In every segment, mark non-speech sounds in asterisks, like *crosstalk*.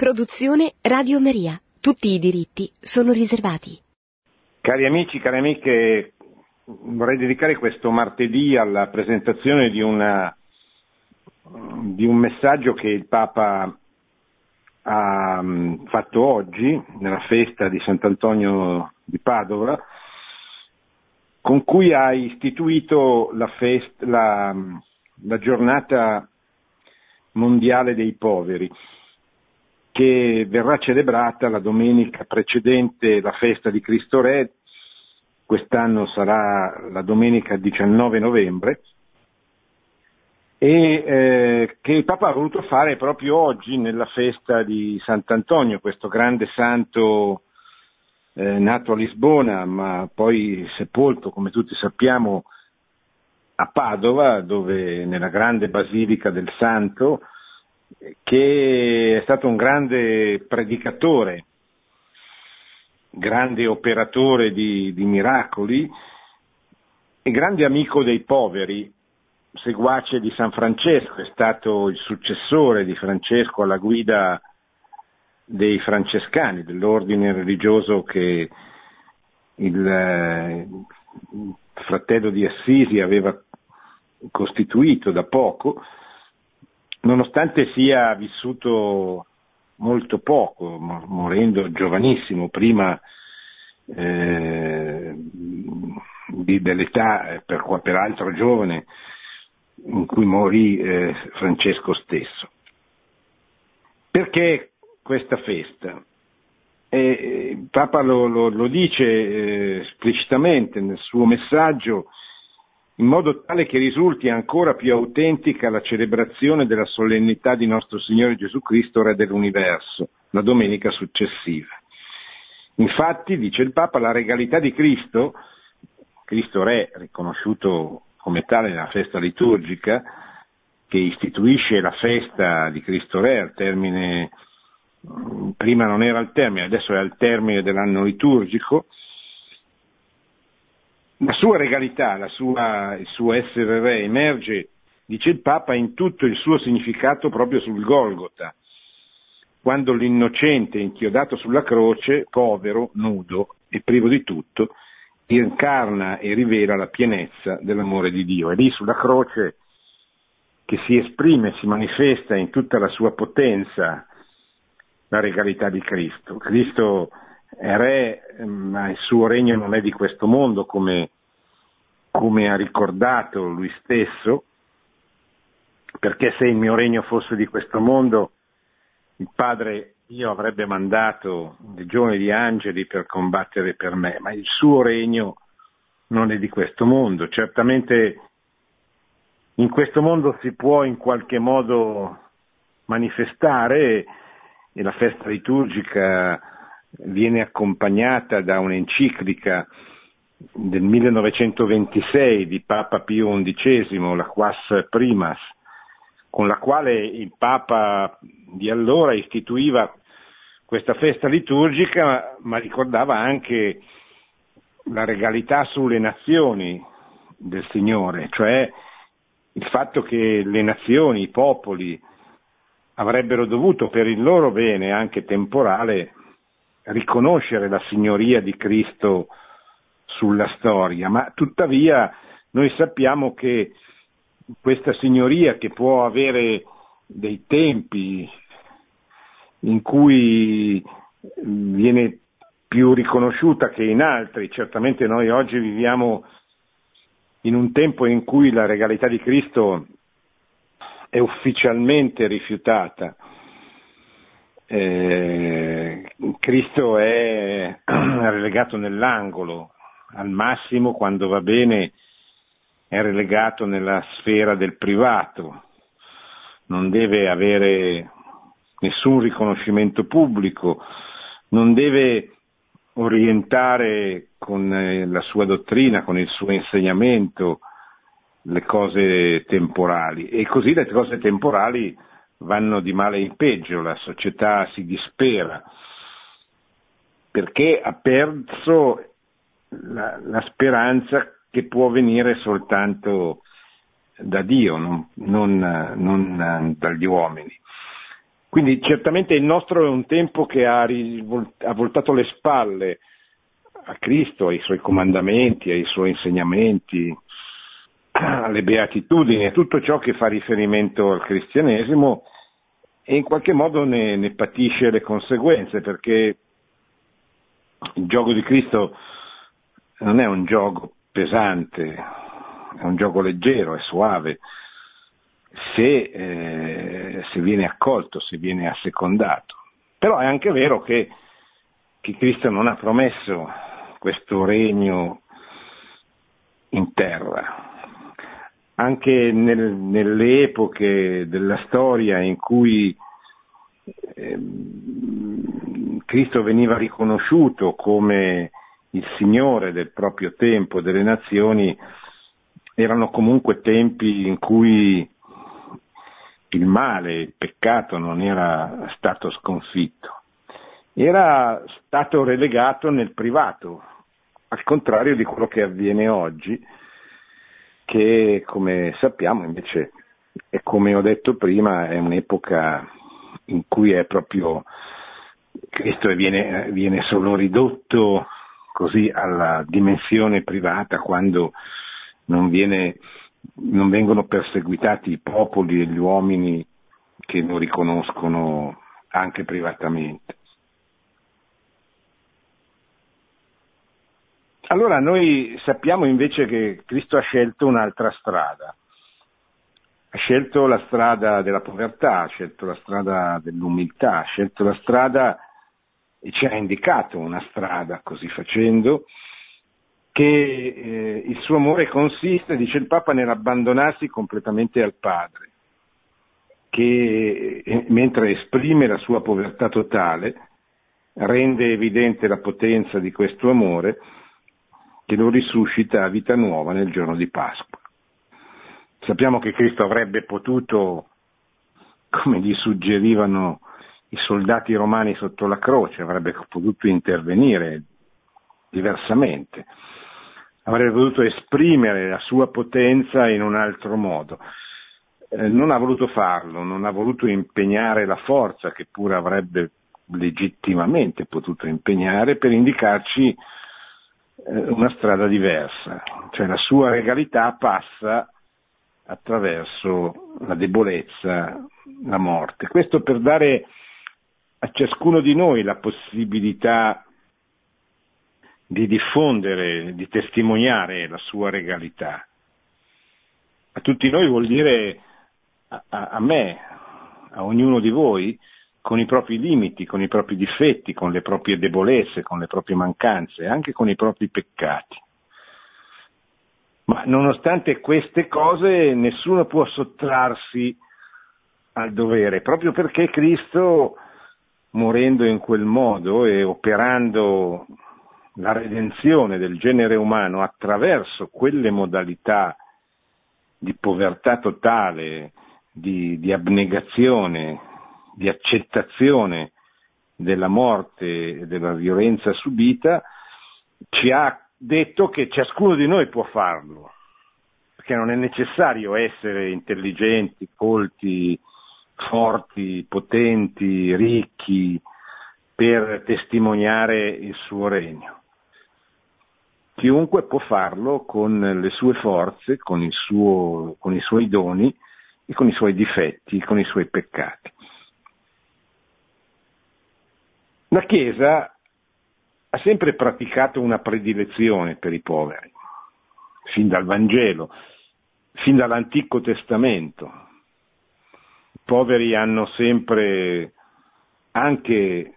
Produzione Radio Maria. Tutti i diritti sono riservati. Cari amici, cari amiche, vorrei dedicare questo martedì alla presentazione di, una, di un messaggio che il Papa ha mm, fatto oggi nella festa di Sant'Antonio di Padova, con cui ha istituito la, festa, la, la giornata mondiale dei poveri che verrà celebrata la domenica precedente la festa di Cristo Re, quest'anno sarà la domenica 19 novembre, e eh, che il Papa ha voluto fare proprio oggi nella festa di Sant'Antonio, questo grande santo eh, nato a Lisbona, ma poi sepolto, come tutti sappiamo, a Padova, dove nella grande basilica del Santo, che è stato un grande predicatore, grande operatore di, di miracoli e grande amico dei poveri, seguace di San Francesco, è stato il successore di Francesco alla guida dei francescani, dell'ordine religioso che il, eh, il fratello di Assisi aveva costituito da poco nonostante sia vissuto molto poco, morendo giovanissimo, prima eh, dell'età, per, peraltro giovane, in cui morì eh, Francesco stesso. Perché questa festa? Eh, il Papa lo, lo, lo dice eh, esplicitamente nel suo messaggio in modo tale che risulti ancora più autentica la celebrazione della solennità di nostro Signore Gesù Cristo, Re dell'universo, la domenica successiva. Infatti, dice il Papa, la regalità di Cristo, Cristo Re riconosciuto come tale nella festa liturgica, che istituisce la festa di Cristo Re al termine, prima non era al termine, adesso è al termine dell'anno liturgico, la sua regalità, la sua, il suo essere re emerge, dice il Papa, in tutto il suo significato proprio sul Golgota, quando l'innocente inchiodato sulla croce, povero, nudo e privo di tutto, incarna e rivela la pienezza dell'amore di Dio. È lì sulla croce che si esprime, si manifesta in tutta la sua potenza la regalità di Cristo. Cristo è re, ma il suo regno non è di questo mondo, come, come ha ricordato lui stesso, perché se il mio regno fosse di questo mondo, il Padre io avrebbe mandato legioni di angeli per combattere per me, ma il suo regno non è di questo mondo. Certamente in questo mondo si può in qualche modo manifestare e la festa liturgica viene accompagnata da un'enciclica del 1926 di Papa Pio XI, la Quas Primas, con la quale il Papa di allora istituiva questa festa liturgica, ma ricordava anche la regalità sulle nazioni del Signore, cioè il fatto che le nazioni, i popoli, avrebbero dovuto per il loro bene anche temporale riconoscere la signoria di Cristo sulla storia, ma tuttavia noi sappiamo che questa signoria che può avere dei tempi in cui viene più riconosciuta che in altri, certamente noi oggi viviamo in un tempo in cui la regalità di Cristo è ufficialmente rifiutata, eh, Cristo è *clears throat* relegato nell'angolo, al massimo quando va bene è relegato nella sfera del privato, non deve avere nessun riconoscimento pubblico, non deve orientare con eh, la sua dottrina, con il suo insegnamento le cose temporali. E così le cose temporali vanno di male in peggio, la società si dispera perché ha perso la, la speranza che può venire soltanto da Dio, non, non, non dagli uomini. Quindi certamente il nostro è un tempo che ha, ha voltato le spalle a Cristo, ai suoi comandamenti, ai suoi insegnamenti, *clears throat* alle beatitudini, a tutto ciò che fa riferimento al cristianesimo e in qualche modo ne, ne patisce le conseguenze perché il gioco di Cristo non è un gioco pesante, è un gioco leggero, è suave, se, eh, se viene accolto, se viene assecondato. Però è anche vero che, che Cristo non ha promesso questo regno in terra. Anche nel, nelle epoche della storia in cui eh, Cristo veniva riconosciuto come il Signore del proprio tempo, delle nazioni, erano comunque tempi in cui il male, il peccato non era stato sconfitto, era stato relegato nel privato, al contrario di quello che avviene oggi, che come sappiamo invece, e come ho detto prima, è un'epoca in cui è proprio Cristo viene, viene solo ridotto così alla dimensione privata quando non viene non vengono perseguitati i popoli e gli uomini che lo riconoscono anche privatamente. Allora noi sappiamo invece che Cristo ha scelto un'altra strada, ha scelto la strada della povertà, ha scelto la strada dell'umiltà, ha scelto la strada e ci ha indicato una strada così facendo che eh, il suo amore consiste, dice il Papa, nell'abbandonarsi completamente al Padre, che eh, mentre esprime la sua povertà totale, rende evidente la potenza di questo amore che lo risuscita a vita nuova nel giorno di Pasqua. Sappiamo che Cristo avrebbe potuto, come gli suggerivano i soldati romani sotto la croce, avrebbe potuto intervenire diversamente avrebbe potuto esprimere la sua potenza in un altro modo. Eh, non ha voluto farlo, non ha voluto impegnare la forza che pure avrebbe legittimamente potuto impegnare per indicarci eh, una strada diversa, cioè la sua regalità passa attraverso la debolezza, la morte. Questo per dare a ciascuno di noi la possibilità di diffondere, di testimoniare la sua regalità. A tutti noi vuol dire a, a, me, a ognuno di voi, con i propri limiti, con i propri difetti, con le proprie debolezze, con le proprie mancanze, anche con i propri peccati. Ma nonostante queste cose nessuno può sottrarsi al dovere, proprio perché Cristo, morendo in quel modo e operando la redenzione del genere umano attraverso quelle modalità di povertà totale, di, di abnegazione, di accettazione della morte e della violenza subita, ci ha detto che ciascuno di noi può farlo, perché non è necessario essere intelligenti, colti, forti, potenti, ricchi per testimoniare il suo regno. Chiunque può farlo con le sue forze, con, suo, con i suoi doni e con i suoi difetti, con i suoi peccati. La Chiesa ha sempre praticato una predilezione per i poveri, fin dal Vangelo, fin dall'Antico Testamento. I poveri hanno sempre, anche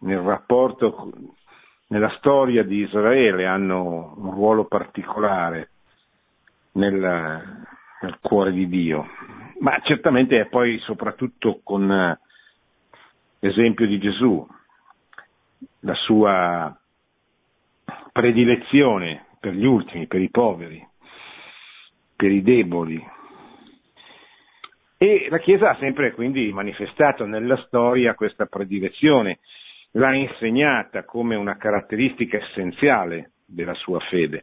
nel rapporto nella storia di Israele hanno un ruolo particolare nel, nel cuore di Dio, ma certamente è poi soprattutto con l'esempio di Gesù, la sua predilezione per gli ultimi, per i poveri, per i deboli. E la Chiesa ha sempre quindi manifestato nella storia questa predilezione l'ha insegnata come una caratteristica essenziale della sua fede.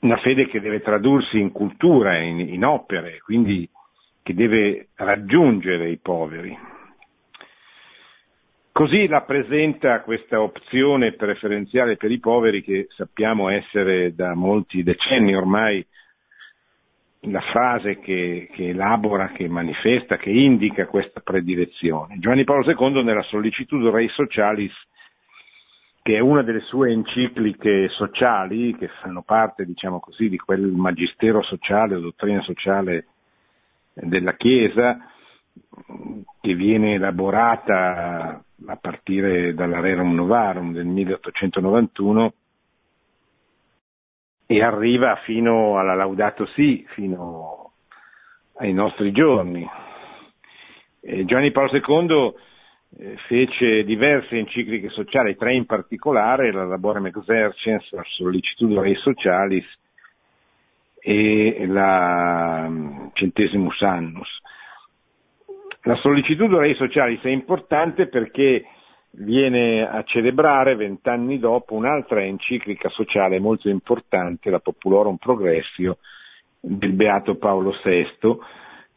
Una fede che deve tradursi in cultura, in, in opere, quindi che deve raggiungere i poveri. Così la presenta questa opzione preferenziale per i poveri che sappiamo essere da molti decenni ormai la frase che, che, elabora, che manifesta, che indica questa predilezione. Giovanni Paolo II nella Sollicitudo Rei Socialis, che è una delle sue encicliche sociali, che fanno parte, diciamo così, di quel magistero sociale o dottrina sociale della Chiesa, che viene elaborata a partire dalla Rerum Novarum del 1891 e arriva fino alla Laudato Si, fino ai nostri giorni. E Giovanni Paolo II eh, fece diverse encicliche sociali, tre in particolare, la Laborem Exercens, la Sollicitudo Rei Socialis e la mm, Centesimus Annus. La sollecitudo Rei Socialis è importante perché viene a celebrare vent'anni dopo un'altra enciclica sociale molto importante, la Populorum Progressio del Beato Paolo VI,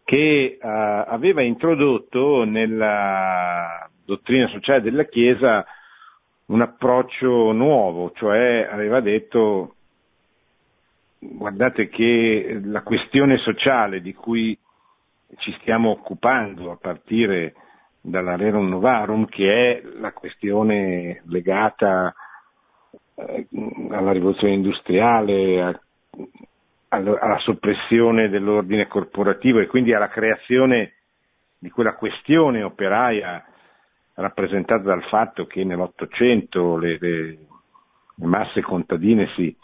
che uh, aveva introdotto nella dottrina sociale della Chiesa un approccio nuovo, cioè aveva detto guardate che la questione sociale di cui ci stiamo occupando a partire dalla Rerum Novarum, che è la questione legata eh, alla rivoluzione industriale, alla soppressione dell'ordine corporativo e quindi alla creazione di quella questione operaia rappresentata dal fatto che nell'Ottocento le, le, le masse contadine si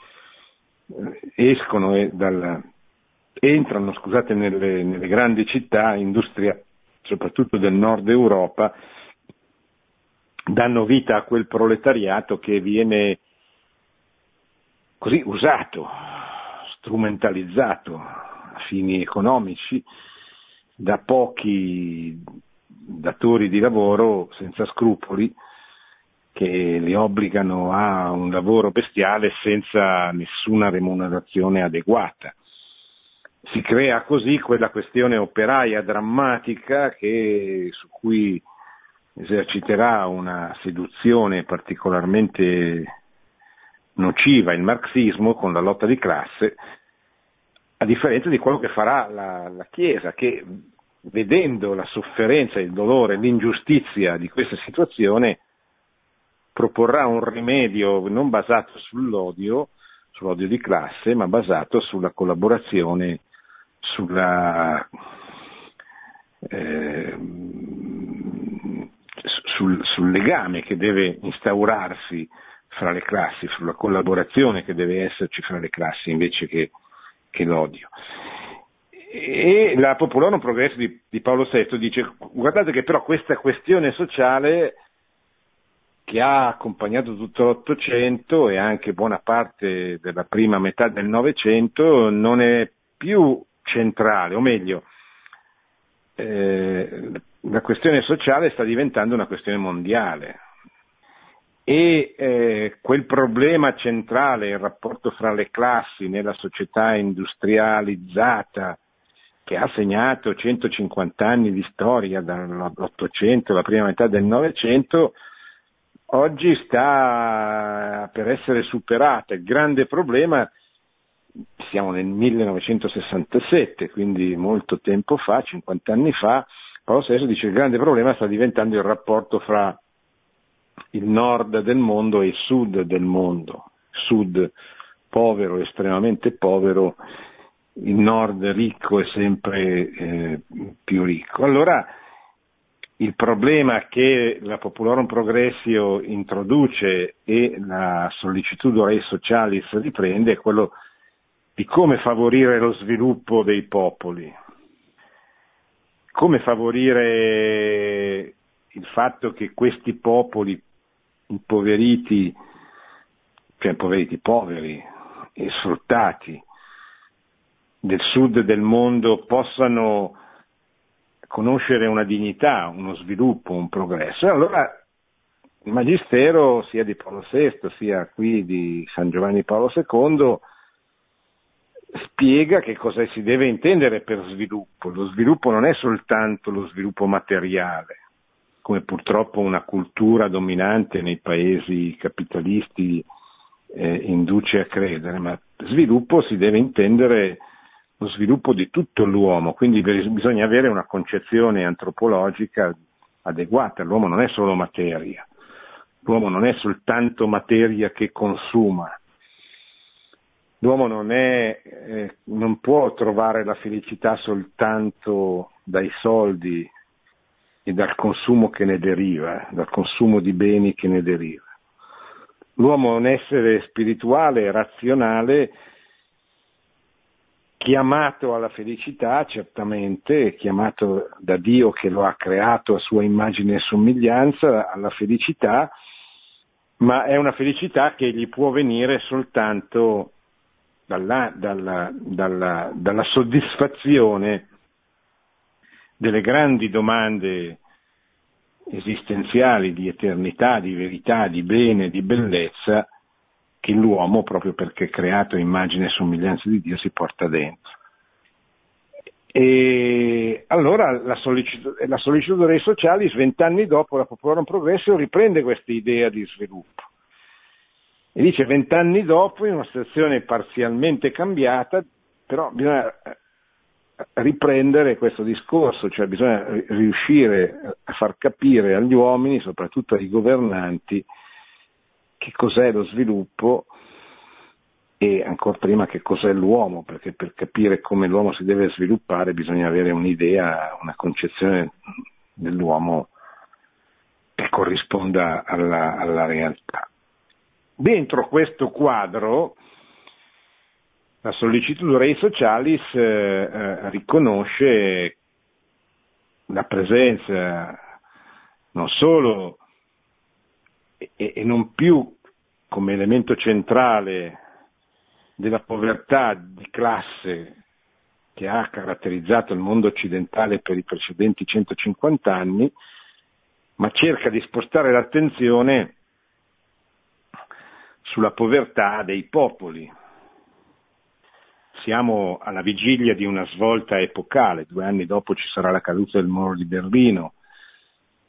eh, escono dal, entrano scusate, nelle, nelle grandi città industriali soprattutto del nord Europa, danno vita a quel proletariato che viene così usato, strumentalizzato a fini economici da pochi datori di lavoro senza scrupoli che li obbligano a un lavoro bestiale senza nessuna remunerazione adeguata si crea così quella questione operaia drammatica che, su cui eserciterà una seduzione particolarmente nociva il marxismo con la lotta di classe, a differenza di quello che farà la, la Chiesa, che vedendo la sofferenza, il dolore, l'ingiustizia di questa situazione, proporrà un rimedio non basato sull'odio, sull'odio di classe, ma basato sulla collaborazione sulla, eh, sul, sul legame che deve instaurarsi fra le classi, sulla collaborazione che deve esserci fra le classi invece che, che l'odio. E la Popolorum Progresso di, di, Paolo VI dice guardate che però questa questione sociale che ha accompagnato tutto l'Ottocento e anche buona parte della prima metà del Novecento non è più centrale, o meglio, eh, la questione sociale sta diventando una questione mondiale e eh, quel problema centrale, il rapporto fra le classi nella società industrializzata che ha segnato 150 anni di storia dall'Ottocento alla prima metà del Novecento, oggi sta per essere superata. Il grande problema siamo nel 1967, quindi molto tempo fa, 50 anni fa, Paolo VI dice che il grande problema sta diventando il rapporto fra il nord del mondo e il sud del mondo, sud povero, estremamente povero, il nord ricco e sempre eh, più ricco. Allora il problema che la Popolorum Progressio introduce e la Sollicitudo Rei Socialis riprende è quello di come favorire lo sviluppo dei popoli, come favorire il fatto che questi popoli impoveriti, cioè impoveriti poveri e sfruttati del sud del mondo possano conoscere una dignità, uno sviluppo, un progresso. E allora il Magistero sia di Paolo VI sia qui di San Giovanni Paolo II spiega che cosa si deve intendere per sviluppo. Lo sviluppo non è soltanto lo sviluppo materiale, come purtroppo una cultura dominante nei paesi capitalisti eh, induce a credere, ma sviluppo si deve intendere lo sviluppo di tutto l'uomo, quindi bisogna avere una concezione antropologica adeguata, l'uomo non è solo materia, l'uomo non è soltanto materia che consuma, l'uomo non, è, eh, non può trovare la felicità soltanto dai soldi e dal consumo che ne deriva, dal consumo di beni che ne deriva. L'uomo è un essere spirituale, razionale, chiamato alla felicità, certamente, chiamato da Dio che lo ha creato a sua immagine e somiglianza, alla felicità, ma è una felicità che gli può venire soltanto dalla, dalla, dalla, dalla soddisfazione delle grandi domande esistenziali di eternità, di verità, di bene, di bellezza che l'uomo, proprio perché creato immagine e somiglianza di Dio, si porta dentro. E allora la, sollecit- la sollecitudine dei sociali, vent'anni dopo la Popolarum Progresso, riprende questa idea di sviluppo. E dice vent'anni dopo, in una situazione parzialmente cambiata, però bisogna riprendere questo discorso, cioè bisogna riuscire a far capire agli uomini, soprattutto ai governanti, che cos'è lo sviluppo e ancora prima che cos'è l'uomo, perché per capire come l'uomo si deve sviluppare bisogna avere un'idea, una concezione dell'uomo che corrisponda alla, alla realtà. Dentro questo quadro la sollecitudo Rei Socialis eh, eh, riconosce la presenza non solo e, e non più come elemento centrale della povertà di classe che ha caratterizzato il mondo occidentale per i precedenti 150 anni, ma cerca di spostare l'attenzione sulla povertà dei popoli, siamo alla vigilia di una svolta epocale, due anni dopo ci sarà la caduta del muro di Berlino,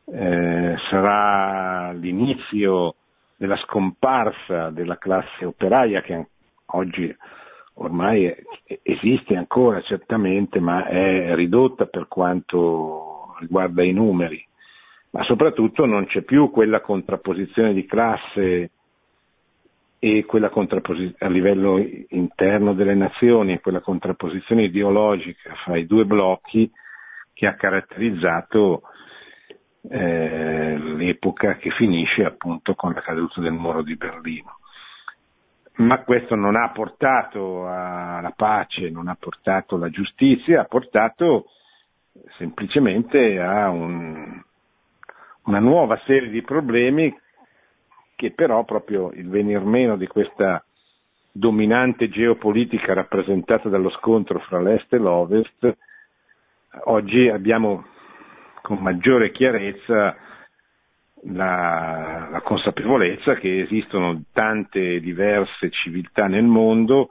eh, sarà l'inizio della scomparsa della classe operaia che oggi ormai esiste ancora certamente, ma è ridotta per quanto riguarda i numeri, ma soprattutto non c'è più quella contrapposizione di classe e quella a livello interno delle nazioni e quella contrapposizione ideologica fra i due blocchi che ha caratterizzato eh, l'epoca che finisce appunto con la caduta del muro di Berlino. Ma questo non ha portato alla pace, non ha portato alla giustizia, ha portato semplicemente a un, una nuova serie di problemi che però proprio il venir meno di questa dominante geopolitica rappresentata dallo scontro fra l'Est e l'Ovest, oggi abbiamo con maggiore chiarezza la, la, consapevolezza che esistono tante diverse civiltà nel mondo,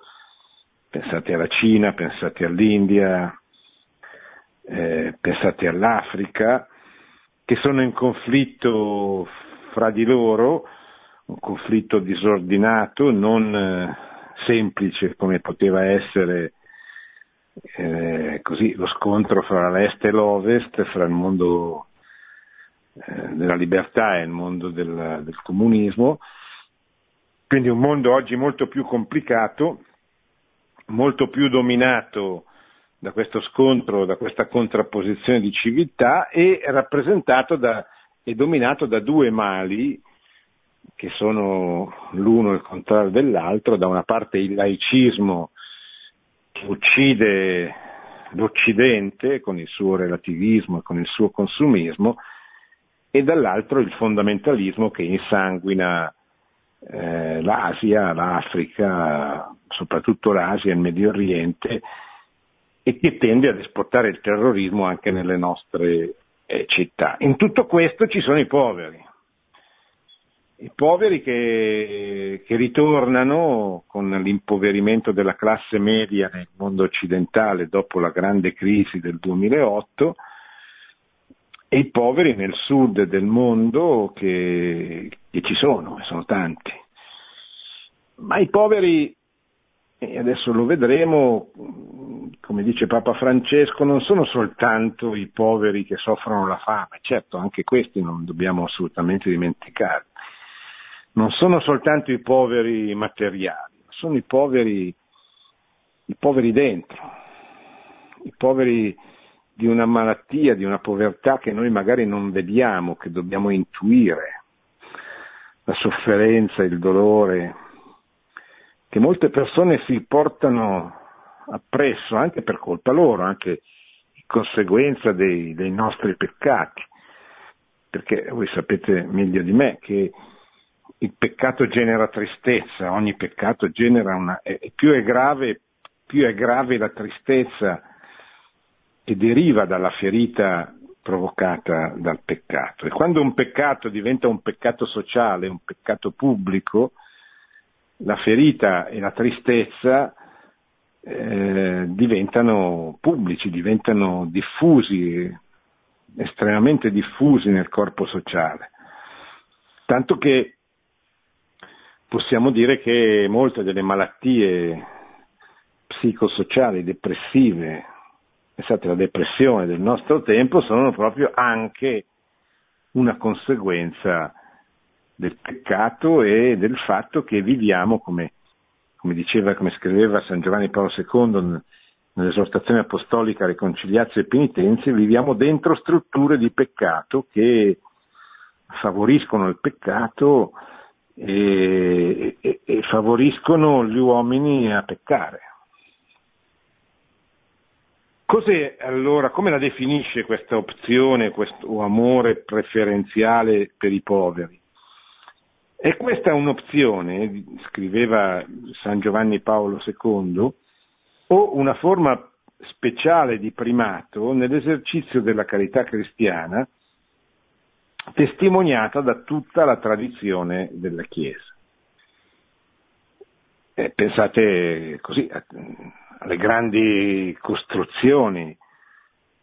pensate alla Cina, pensate all'India, eh, pensate all'Africa, che sono in conflitto fra di loro un conflitto disordinato, non eh, semplice come poteva essere eh, così, lo scontro fra l'est e l'ovest, fra il mondo eh, della libertà e il mondo del, del comunismo, quindi un mondo oggi molto più complicato, molto più dominato da questo scontro, da questa contrapposizione di civiltà e rappresentato da, e dominato da due mali che sono l'uno il contrario dell'altro, da una parte il laicismo che uccide l'Occidente con il suo relativismo e con il suo consumismo, e dall'altro il fondamentalismo che insanguina eh, l'Asia, l'Africa, soprattutto l'Asia e il Medio Oriente, e che tende ad esportare il terrorismo anche nelle nostre eh, città. In tutto questo ci sono i poveri, i poveri che, che, ritornano con l'impoverimento della classe media nel mondo occidentale dopo la grande crisi del 2008 e i poveri nel sud del mondo che, che ci sono, e sono tanti. Ma i poveri, e adesso lo vedremo, come dice Papa Francesco, non sono soltanto i poveri che soffrono la fame, certo anche questi non dobbiamo assolutamente dimenticare non sono soltanto i poveri materiali, sono i poveri, i poveri dentro, i poveri di una malattia, di una povertà che noi magari non vediamo, che dobbiamo intuire, la sofferenza, il dolore, che molte persone si portano appresso anche per colpa loro, anche in conseguenza dei, dei nostri peccati, perché voi sapete meglio di me che il peccato genera tristezza, ogni peccato genera una... E più è grave, più è grave la tristezza che deriva dalla ferita provocata dal peccato. E quando un peccato diventa un peccato sociale, un peccato pubblico, la ferita e la tristezza eh, diventano pubblici, diventano diffusi, estremamente diffusi nel corpo sociale. Tanto che possiamo dire che molte delle malattie psicosociali, depressive, pensate la depressione del nostro tempo, sono proprio anche una conseguenza del peccato e del fatto che viviamo, come, come diceva, come scriveva San Giovanni Paolo II nell'esortazione apostolica Reconciliazio e Penitenze, viviamo dentro strutture di peccato che favoriscono il peccato e, e, e favoriscono gli uomini a peccare. Cos'è allora, come la definisce questa opzione, questo amore preferenziale per i poveri? E questa è un'opzione, scriveva San Giovanni Paolo II, o una forma speciale di primato nell'esercizio della carità cristiana testimoniata da tutta la tradizione della Chiesa. Eh, pensate così alle grandi costruzioni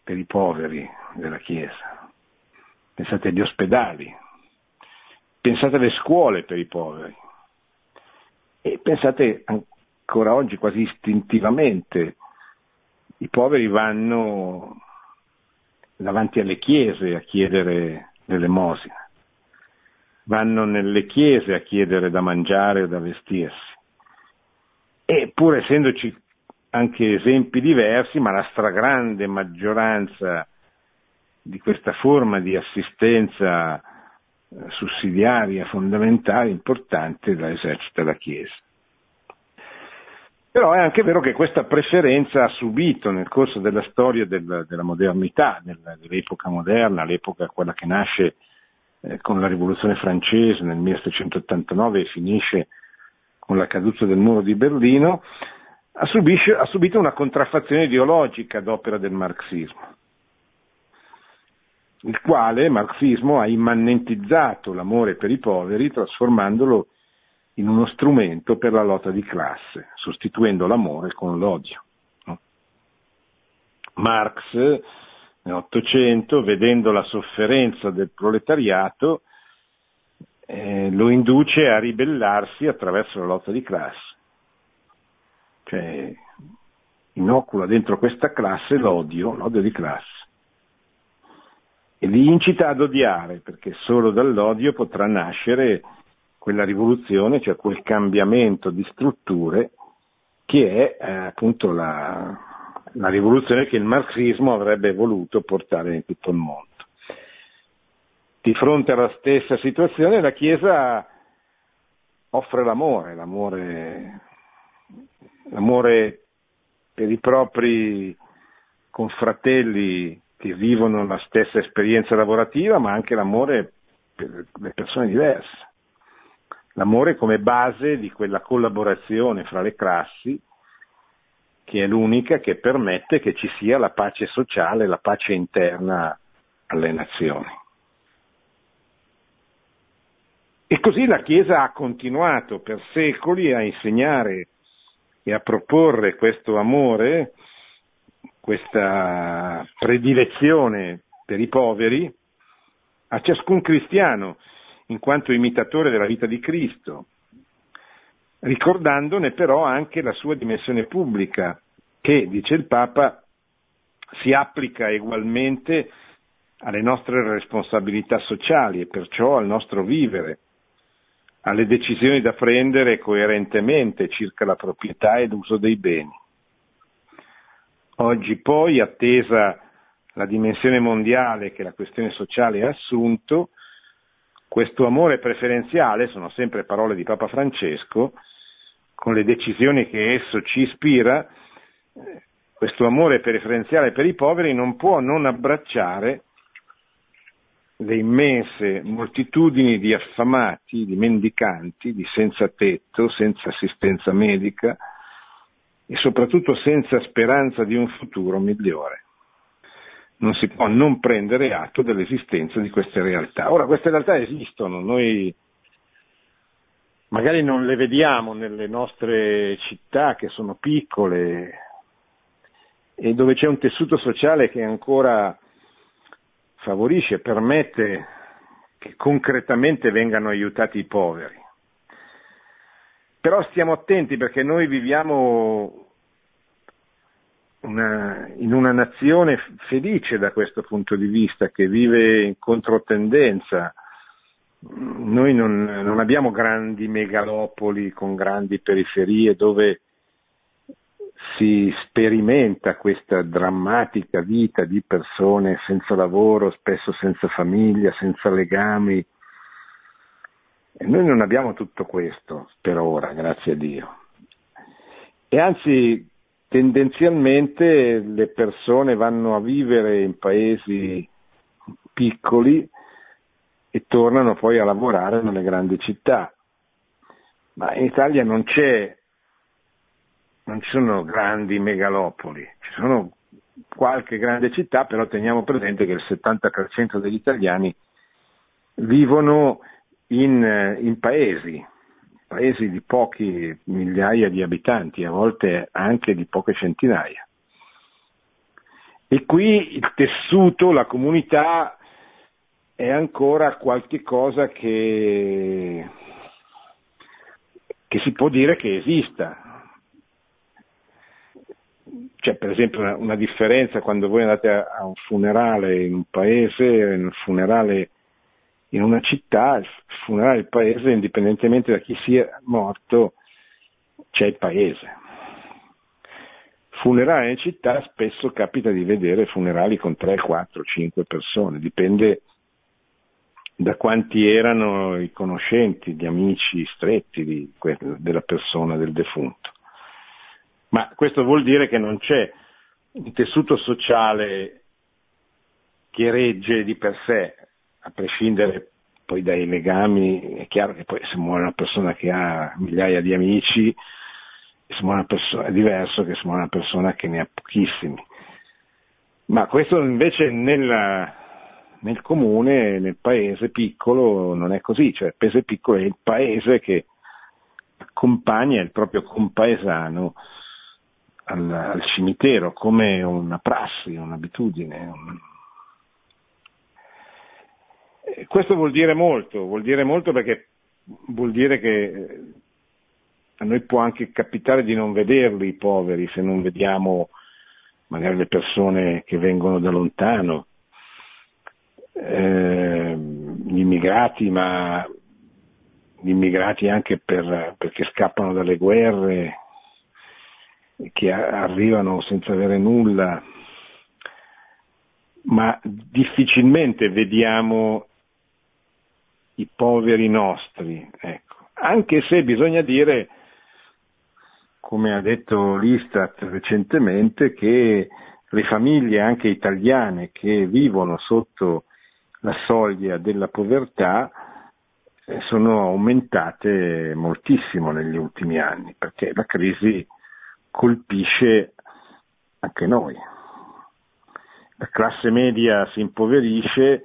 per i poveri della Chiesa, pensate agli ospedali, pensate alle scuole per i poveri e pensate ancora oggi quasi istintivamente i poveri vanno davanti alle chiese a chiedere l'elemosina. Vanno nelle chiese a chiedere da mangiare o da vestirsi. E pur essendoci anche esempi diversi, ma la stragrande maggioranza di questa forma di assistenza eh, sussidiaria, fondamentale, importante, la esercita la Chiesa. Però è anche vero che questa preferenza ha subito nel corso della storia del, della modernità, dell'epoca moderna, l'epoca quella che nasce eh, con la rivoluzione francese nel 1789 e finisce con la caduta del muro di Berlino, ha, subisce, ha subito una contraffazione ideologica d'opera del marxismo, il quale marxismo ha immanentizzato l'amore per i poveri trasformandolo in uno strumento per la lotta di classe, sostituendo l'amore con l'odio. Marx nell'Ottocento, vedendo la sofferenza del proletariato, eh, lo induce a ribellarsi attraverso la lotta di classe. Cioè, inocula dentro questa classe l'odio, l'odio di classe. E li incita ad odiare, perché solo dall'odio potrà nascere quella rivoluzione, cioè quel cambiamento di strutture che è eh, appunto la, la rivoluzione che il marxismo avrebbe voluto portare in tutto il mondo. Di fronte alla stessa situazione la Chiesa offre l'amore, l'amore, l'amore per i propri confratelli che vivono la stessa esperienza lavorativa, ma anche l'amore per le persone diverse l'amore come base di quella collaborazione fra le classi che è l'unica che permette che ci sia la pace sociale, la pace interna alle nazioni. E così la Chiesa ha continuato per secoli a insegnare e a proporre questo amore, questa predilezione per i poveri a ciascun cristiano, in quanto imitatore della vita di Cristo, ricordandone però anche la sua dimensione pubblica, che, dice il Papa, si applica ugualmente alle nostre responsabilità sociali e perciò al nostro vivere, alle decisioni da prendere coerentemente circa la proprietà ed uso dei beni. Oggi poi, attesa la dimensione mondiale che la questione sociale ha assunto, questo amore preferenziale, sono sempre parole di Papa Francesco, con le decisioni che esso ci ispira, questo amore preferenziale per i poveri non può non abbracciare le immense moltitudini di affamati, di mendicanti, di senza tetto, senza assistenza medica e soprattutto senza speranza di un futuro migliore. Non si può non prendere atto dell'esistenza di queste realtà. Ora, queste realtà esistono, noi magari non le vediamo nelle nostre città che sono piccole e dove c'è un tessuto sociale che ancora favorisce, permette che concretamente vengano aiutati i poveri. Però stiamo attenti perché noi viviamo una, in una nazione felice da questo punto di vista, che vive in controtendenza. Noi non, non abbiamo grandi megalopoli con grandi periferie dove si sperimenta questa drammatica vita di persone senza lavoro, spesso senza famiglia, senza legami. E noi non abbiamo tutto questo per ora, grazie a Dio. E anzi, tendenzialmente le persone vanno a vivere in paesi piccoli e tornano poi a lavorare nelle grandi città. Ma in Italia non c'è non ci sono grandi megalopoli, ci sono qualche grande città, però teniamo presente che il 70% degli italiani vivono in, in paesi, paesi di poche migliaia di abitanti, a volte anche di poche centinaia. E qui il tessuto, la comunità è ancora qualche cosa che, che si può dire che esista, c'è per esempio una, una, differenza quando voi andate a, a, un funerale in un paese, un funerale in una città, il funerale del paese, indipendentemente da chi sia morto, c'è il paese. Funerale in città spesso capita di vedere funerali con 3, 4, 5 persone, dipende da quanti erano i conoscenti, gli amici stretti di, della persona, del defunto ma questo vuol dire che non c'è un tessuto sociale che regge di per sé, a prescindere poi dai legami, è chiaro che poi se muore una persona che ha migliaia di amici, persona, è diverso che se muore una persona che ne ha pochissimi. Ma questo invece nella, nel comune, nel paese piccolo non è così, cioè il paese piccolo è il paese che accompagna il proprio compaesano al, al cimitero come una prassi, un'abitudine. Un... Questo vuol dire molto, vuol dire molto perché vuol dire che a noi può anche capitare di non vederli i poveri se non vediamo magari le persone che vengono da lontano, eh, gli immigrati, ma gli immigrati anche per, perché scappano dalle guerre, che arrivano senza avere nulla, ma difficilmente vediamo i poveri nostri, ecco. anche se bisogna dire, come ha detto l'Istat recentemente, che le famiglie anche italiane che vivono sotto la soglia della povertà eh, sono aumentate moltissimo negli ultimi anni, perché la crisi colpisce anche noi. La classe media si impoverisce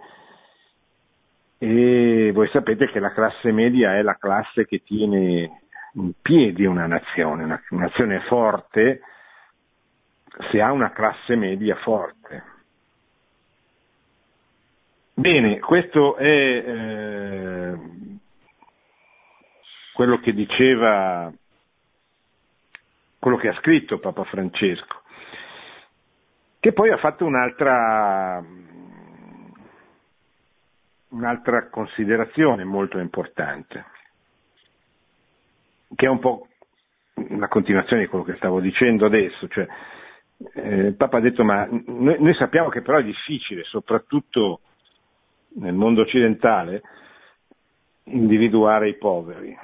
e voi sapete che la classe media è la classe che tiene in piedi una nazione, una nazione forte se ha una classe media forte. Bene, questo è eh, quello che diceva, quello che ha scritto Papa Francesco, che poi ha fatto un'altra, un'altra considerazione molto importante, che è un po' una continuazione di quello che stavo dicendo adesso, cioè eh, il Papa ha detto ma noi, noi, sappiamo che però è difficile, soprattutto nel mondo occidentale, individuare i poveri.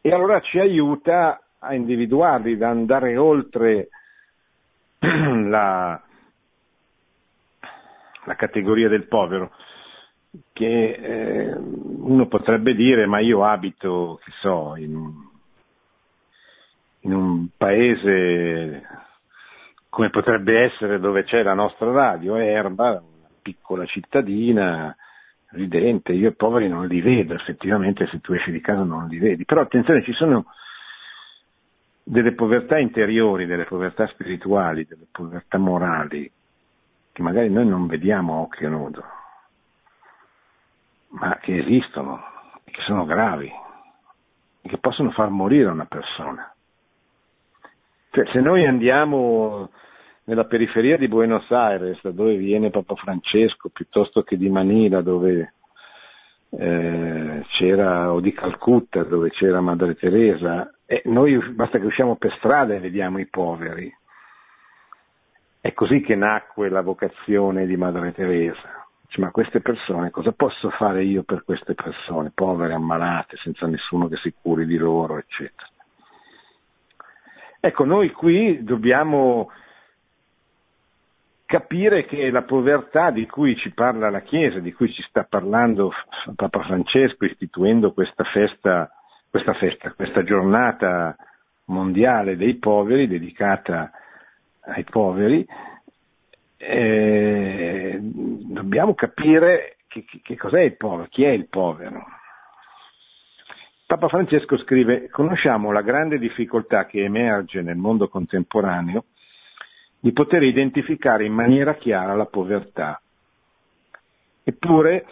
E allora ci aiuta a individuarli, ad andare oltre *clears throat* la, la categoria del povero, che eh, uno potrebbe dire ma io abito, che so, in, in un paese come potrebbe essere dove c'è la nostra radio, Erba, una piccola cittadina, ridente, io i poveri non li vedo, effettivamente se tu esci di casa non li vedi, però attenzione, ci sono delle povertà interiori, delle povertà spirituali, delle povertà morali, che magari noi non vediamo a occhio nudo, ma che esistono, che sono gravi, che possono far morire una persona. Cioè, se noi andiamo nella periferia di Buenos Aires, da dove viene Papa Francesco, piuttosto che di Manila, dove eh, c'era, o di Calcutta, dove c'era Madre Teresa, e noi basta che usciamo per strada e vediamo i poveri. È così che nacque la vocazione di Madre Teresa. Ma queste persone, cosa posso fare io per queste persone, povere, ammalate, senza nessuno che si curi di loro, eccetera. Ecco, noi qui dobbiamo capire che la povertà di cui ci parla la Chiesa, di cui ci sta parlando Papa Francesco istituendo questa festa, questa, festa, questa giornata mondiale dei poveri, dedicata ai poveri, eh, dobbiamo capire che, che cos'è il povero, chi è il povero. Papa Francesco scrive, conosciamo la grande difficoltà che emerge nel mondo contemporaneo di poter identificare in maniera chiara la povertà. Eppure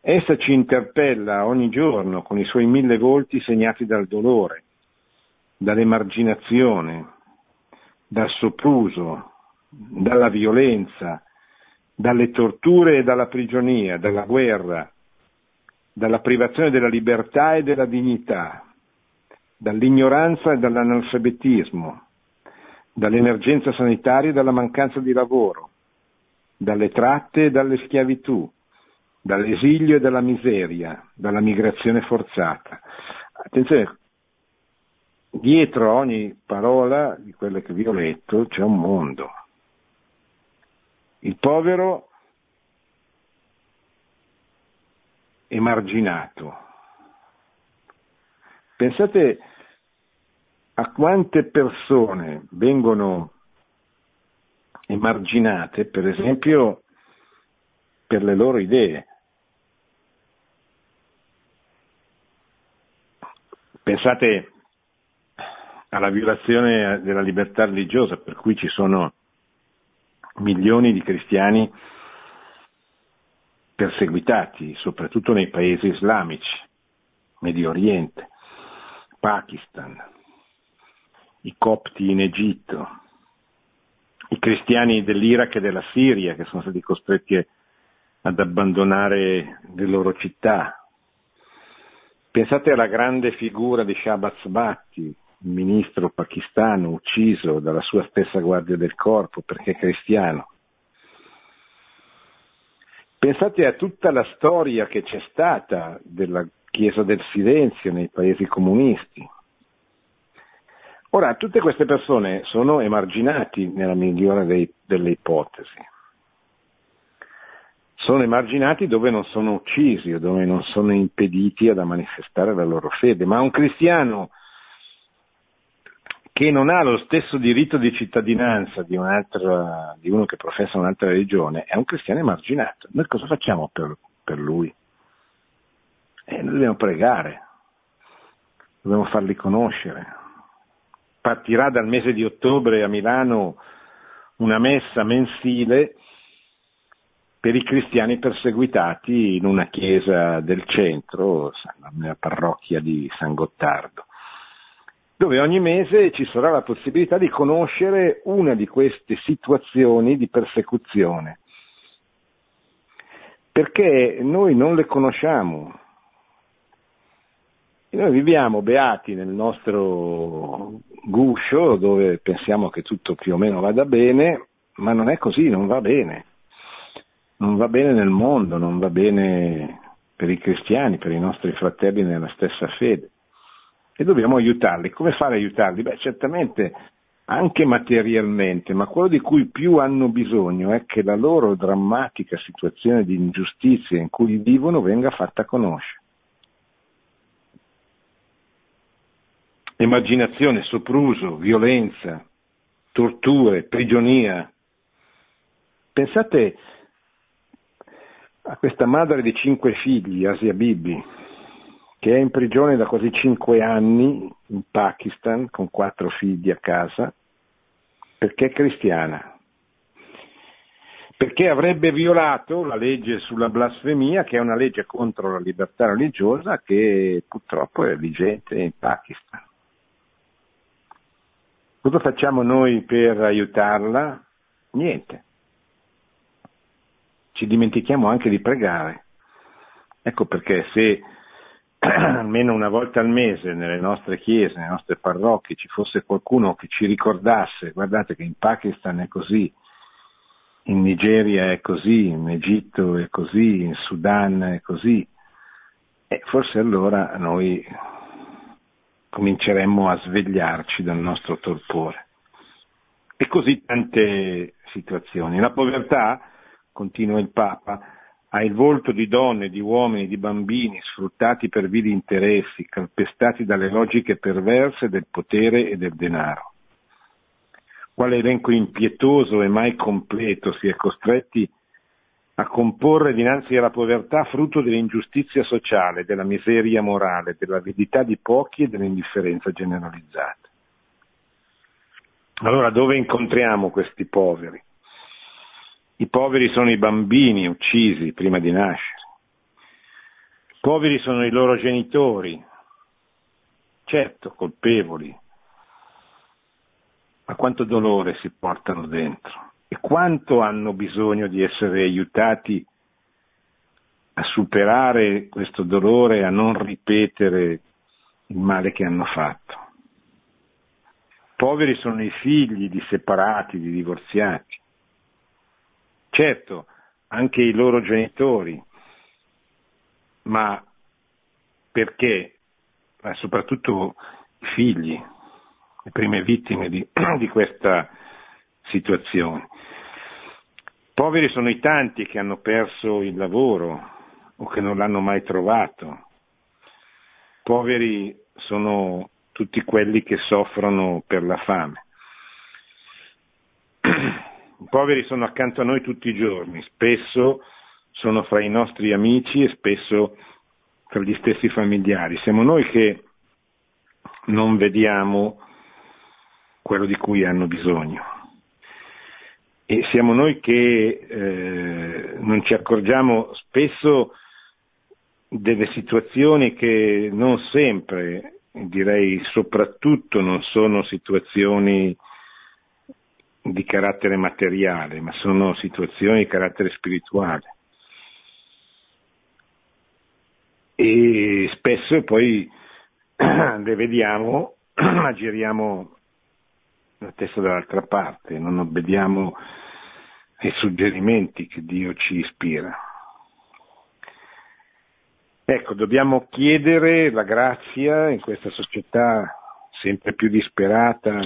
essa ci interpella ogni giorno con i suoi mille volti segnati dal dolore, dall'emarginazione, dal sopruso, dalla violenza, dalle torture e dalla prigionia, dalla guerra, dalla privazione della libertà e della dignità, dall'ignoranza e dall'analfabetismo, dall'emergenza sanitaria e dalla mancanza di lavoro, dalle tratte e dalle schiavitù, dall'esilio e dalla miseria, dalla migrazione forzata. Attenzione, dietro ogni parola di quelle che vi ho letto c'è un mondo. Il povero emarginato. Pensate a quante persone vengono emarginate, per esempio, per le loro idee. Pensate alla violazione della libertà religiosa, per cui ci sono milioni di cristiani perseguitati, soprattutto nei paesi islamici, Medio Oriente, Pakistan, i copti in Egitto, i cristiani dell'Iraq e della Siria che sono stati costretti ad abbandonare le loro città. Pensate alla grande figura di Bhatti, il ministro pakistano ucciso dalla sua stessa guardia del corpo perché cristiano. Pensate a tutta la storia che c'è stata della Chiesa del Silenzio nei paesi comunisti, Ora, tutte queste persone sono emarginati nella migliore dei, delle ipotesi. Sono emarginati dove non sono uccisi o dove non sono impediti da manifestare la loro fede, ma un cristiano che non ha lo stesso diritto di cittadinanza di, di uno che professa un'altra religione è un cristiano emarginato. Noi cosa facciamo per, per lui? E noi dobbiamo pregare, dobbiamo farli conoscere. Partirà dal mese di ottobre a Milano una messa mensile per i cristiani perseguitati in una chiesa del centro, nella parrocchia di San Gottardo, dove ogni mese ci sarà la possibilità di conoscere una di queste situazioni di persecuzione, perché noi non le conosciamo. Noi viviamo beati nel nostro guscio dove pensiamo che tutto più o meno vada bene, ma non è così, non va bene non va bene nel mondo, non va bene per i cristiani, per i nostri fratelli nella stessa fede. E dobbiamo aiutarli. Come fare a aiutarli? Beh, certamente anche materialmente, ma quello di cui più hanno bisogno è che la loro drammatica situazione di ingiustizia in cui vivono venga fatta conoscere. Emarginazione, sopruso, violenza, torture, prigionia. Pensate a questa madre di cinque figli, Asia Bibi, che è in prigione da quasi cinque anni in Pakistan con quattro figli a casa, perché è cristiana, perché avrebbe violato la legge sulla blasfemia, che è una legge contro la libertà religiosa che purtroppo è vigente in Pakistan. Cosa facciamo noi per aiutarla? Niente ci dimentichiamo anche di pregare. Ecco perché se *clears throat* almeno una volta al mese nelle nostre chiese, nelle nostre parrocchie ci fosse qualcuno che ci ricordasse, guardate che in Pakistan è così, in Nigeria è così, in Egitto è così, in Sudan è così, e forse allora noi cominceremmo a svegliarci dal nostro torpore. E così tante situazioni. La povertà continua il Papa, ha il volto di donne, di uomini, di bambini sfruttati per vili interessi, calpestati dalle logiche perverse del potere e del denaro. Quale elenco impietoso e mai completo si è costretti a comporre dinanzi alla povertà frutto dell'ingiustizia sociale, della miseria morale, dell'avidità di pochi e dell'indifferenza generalizzata. Allora dove incontriamo questi poveri? I poveri sono i bambini uccisi prima di nascere. Poveri sono i loro genitori, certo colpevoli, ma quanto dolore si portano dentro e quanto hanno bisogno di essere aiutati a superare questo dolore, a non ripetere il male che hanno fatto. Poveri sono i figli di separati, di divorziati. Certo, anche i loro genitori, ma perché? Ma soprattutto i figli, le prime vittime di, *clears throat* di questa situazione. Poveri sono i tanti che hanno perso il lavoro o che non l'hanno mai trovato. Poveri sono tutti quelli che soffrono per la fame. Poveri sono accanto a noi tutti i giorni, spesso sono fra i nostri amici e spesso tra gli stessi familiari. Siamo noi che non vediamo quello di cui hanno bisogno. E siamo noi che eh, non ci accorgiamo spesso delle situazioni che non sempre, direi soprattutto, non sono situazioni di carattere materiale, ma sono situazioni di carattere spirituale. E spesso poi *clears throat* le vediamo, *clears throat* ma giriamo la testa dall'altra parte, non obbediamo ai suggerimenti che Dio ci ispira. Ecco, dobbiamo chiedere la grazia in questa società sempre più disperata,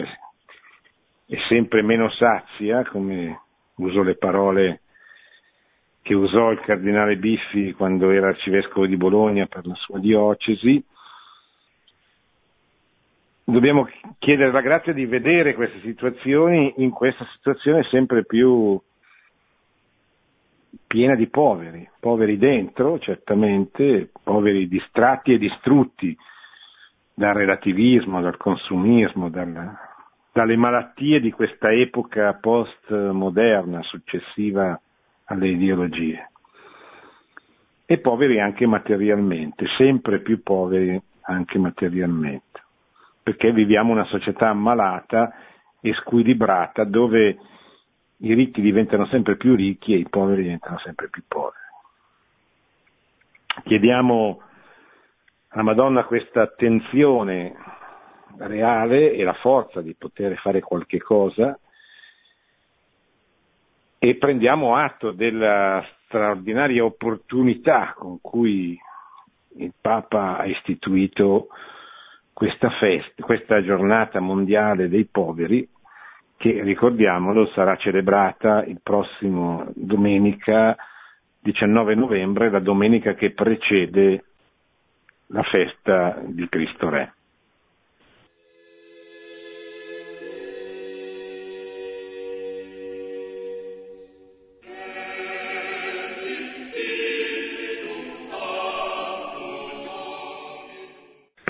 e sempre meno sazia, come uso le parole che usò il cardinale Biffi quando era arcivescovo di Bologna per la sua diocesi. Dobbiamo chiedere la grazia di vedere queste situazioni in questa situazione sempre più piena di poveri, poveri dentro certamente, poveri distratti e distrutti dal relativismo, dal consumismo, dal, dalle malattie di questa epoca postmoderna successiva alle ideologie. E poveri anche materialmente, sempre più poveri anche materialmente, perché viviamo una società ammalata e squilibrata dove i ricchi diventano sempre più ricchi e i poveri diventano sempre più poveri. Chiediamo alla Madonna questa attenzione reale e la forza di poter fare qualche cosa e prendiamo atto della straordinaria opportunità con cui il Papa ha istituito questa, festa, questa giornata mondiale dei poveri che ricordiamolo sarà celebrata il prossimo domenica 19 novembre, la domenica che precede la festa di Cristo Re.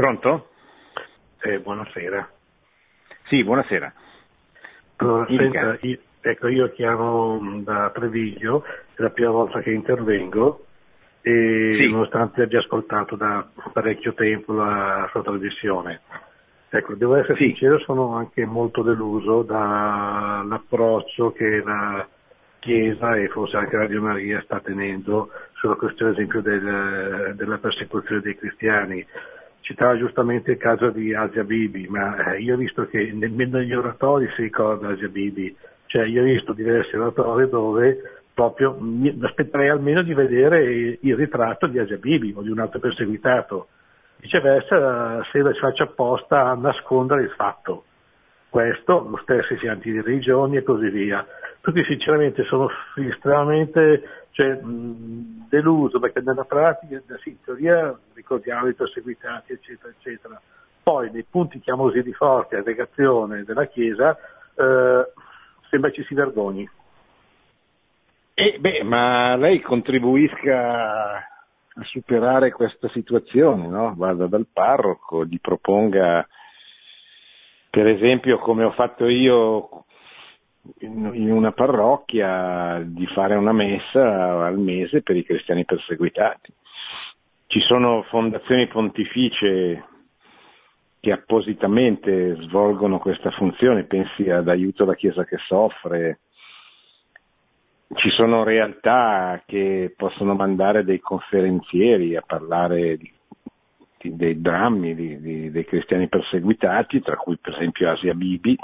Pronto? Eh, buonasera. Sì, buonasera. Allora, senta, io, ecco, io chiamo da Treviglio, è la prima volta che intervengo e sì. nonostante abbia ascoltato da parecchio tempo la sua trasmissione. Ecco, devo essere sì. sincero, sono anche molto deluso dall'approccio che la Chiesa e forse anche Radio Maria sta tenendo sulla questione, ad esempio, del, della persecuzione dei cristiani citava giustamente il caso di Asia Bibi, ma eh, io ho visto che nemmeno negli oratori si ricorda Asia Bibi, cioè io ho visto diversi oratori dove proprio mi aspetterei almeno di vedere il ritratto di Asia Bibi o di un altro perseguitato. Viceversa, se si faccia apposta a nascondere il fatto. Questo, lo stesso sia antireligioni e così via. Tutti sinceramente sono estremamente cioè, mh, deluso perché nella pratica, sì, in teoria ricordiamo i perseguitati, eccetera, eccetera. Poi nei punti chiamosi di forte aggregazione della Chiesa eh, sembra ci si vergogni. Eh, beh, ma lei contribuisca a superare questa situazione, no? Vada dal parroco, gli proponga, per esempio, come ho fatto io in una parrocchia di fare una messa al mese per i cristiani perseguitati. Ci sono fondazioni pontificie che appositamente svolgono questa funzione, pensi ad aiuto alla Chiesa che soffre, ci sono realtà che possono mandare dei conferenzieri a parlare di, dei drammi di, dei cristiani perseguitati, tra cui per esempio Asia Bibi,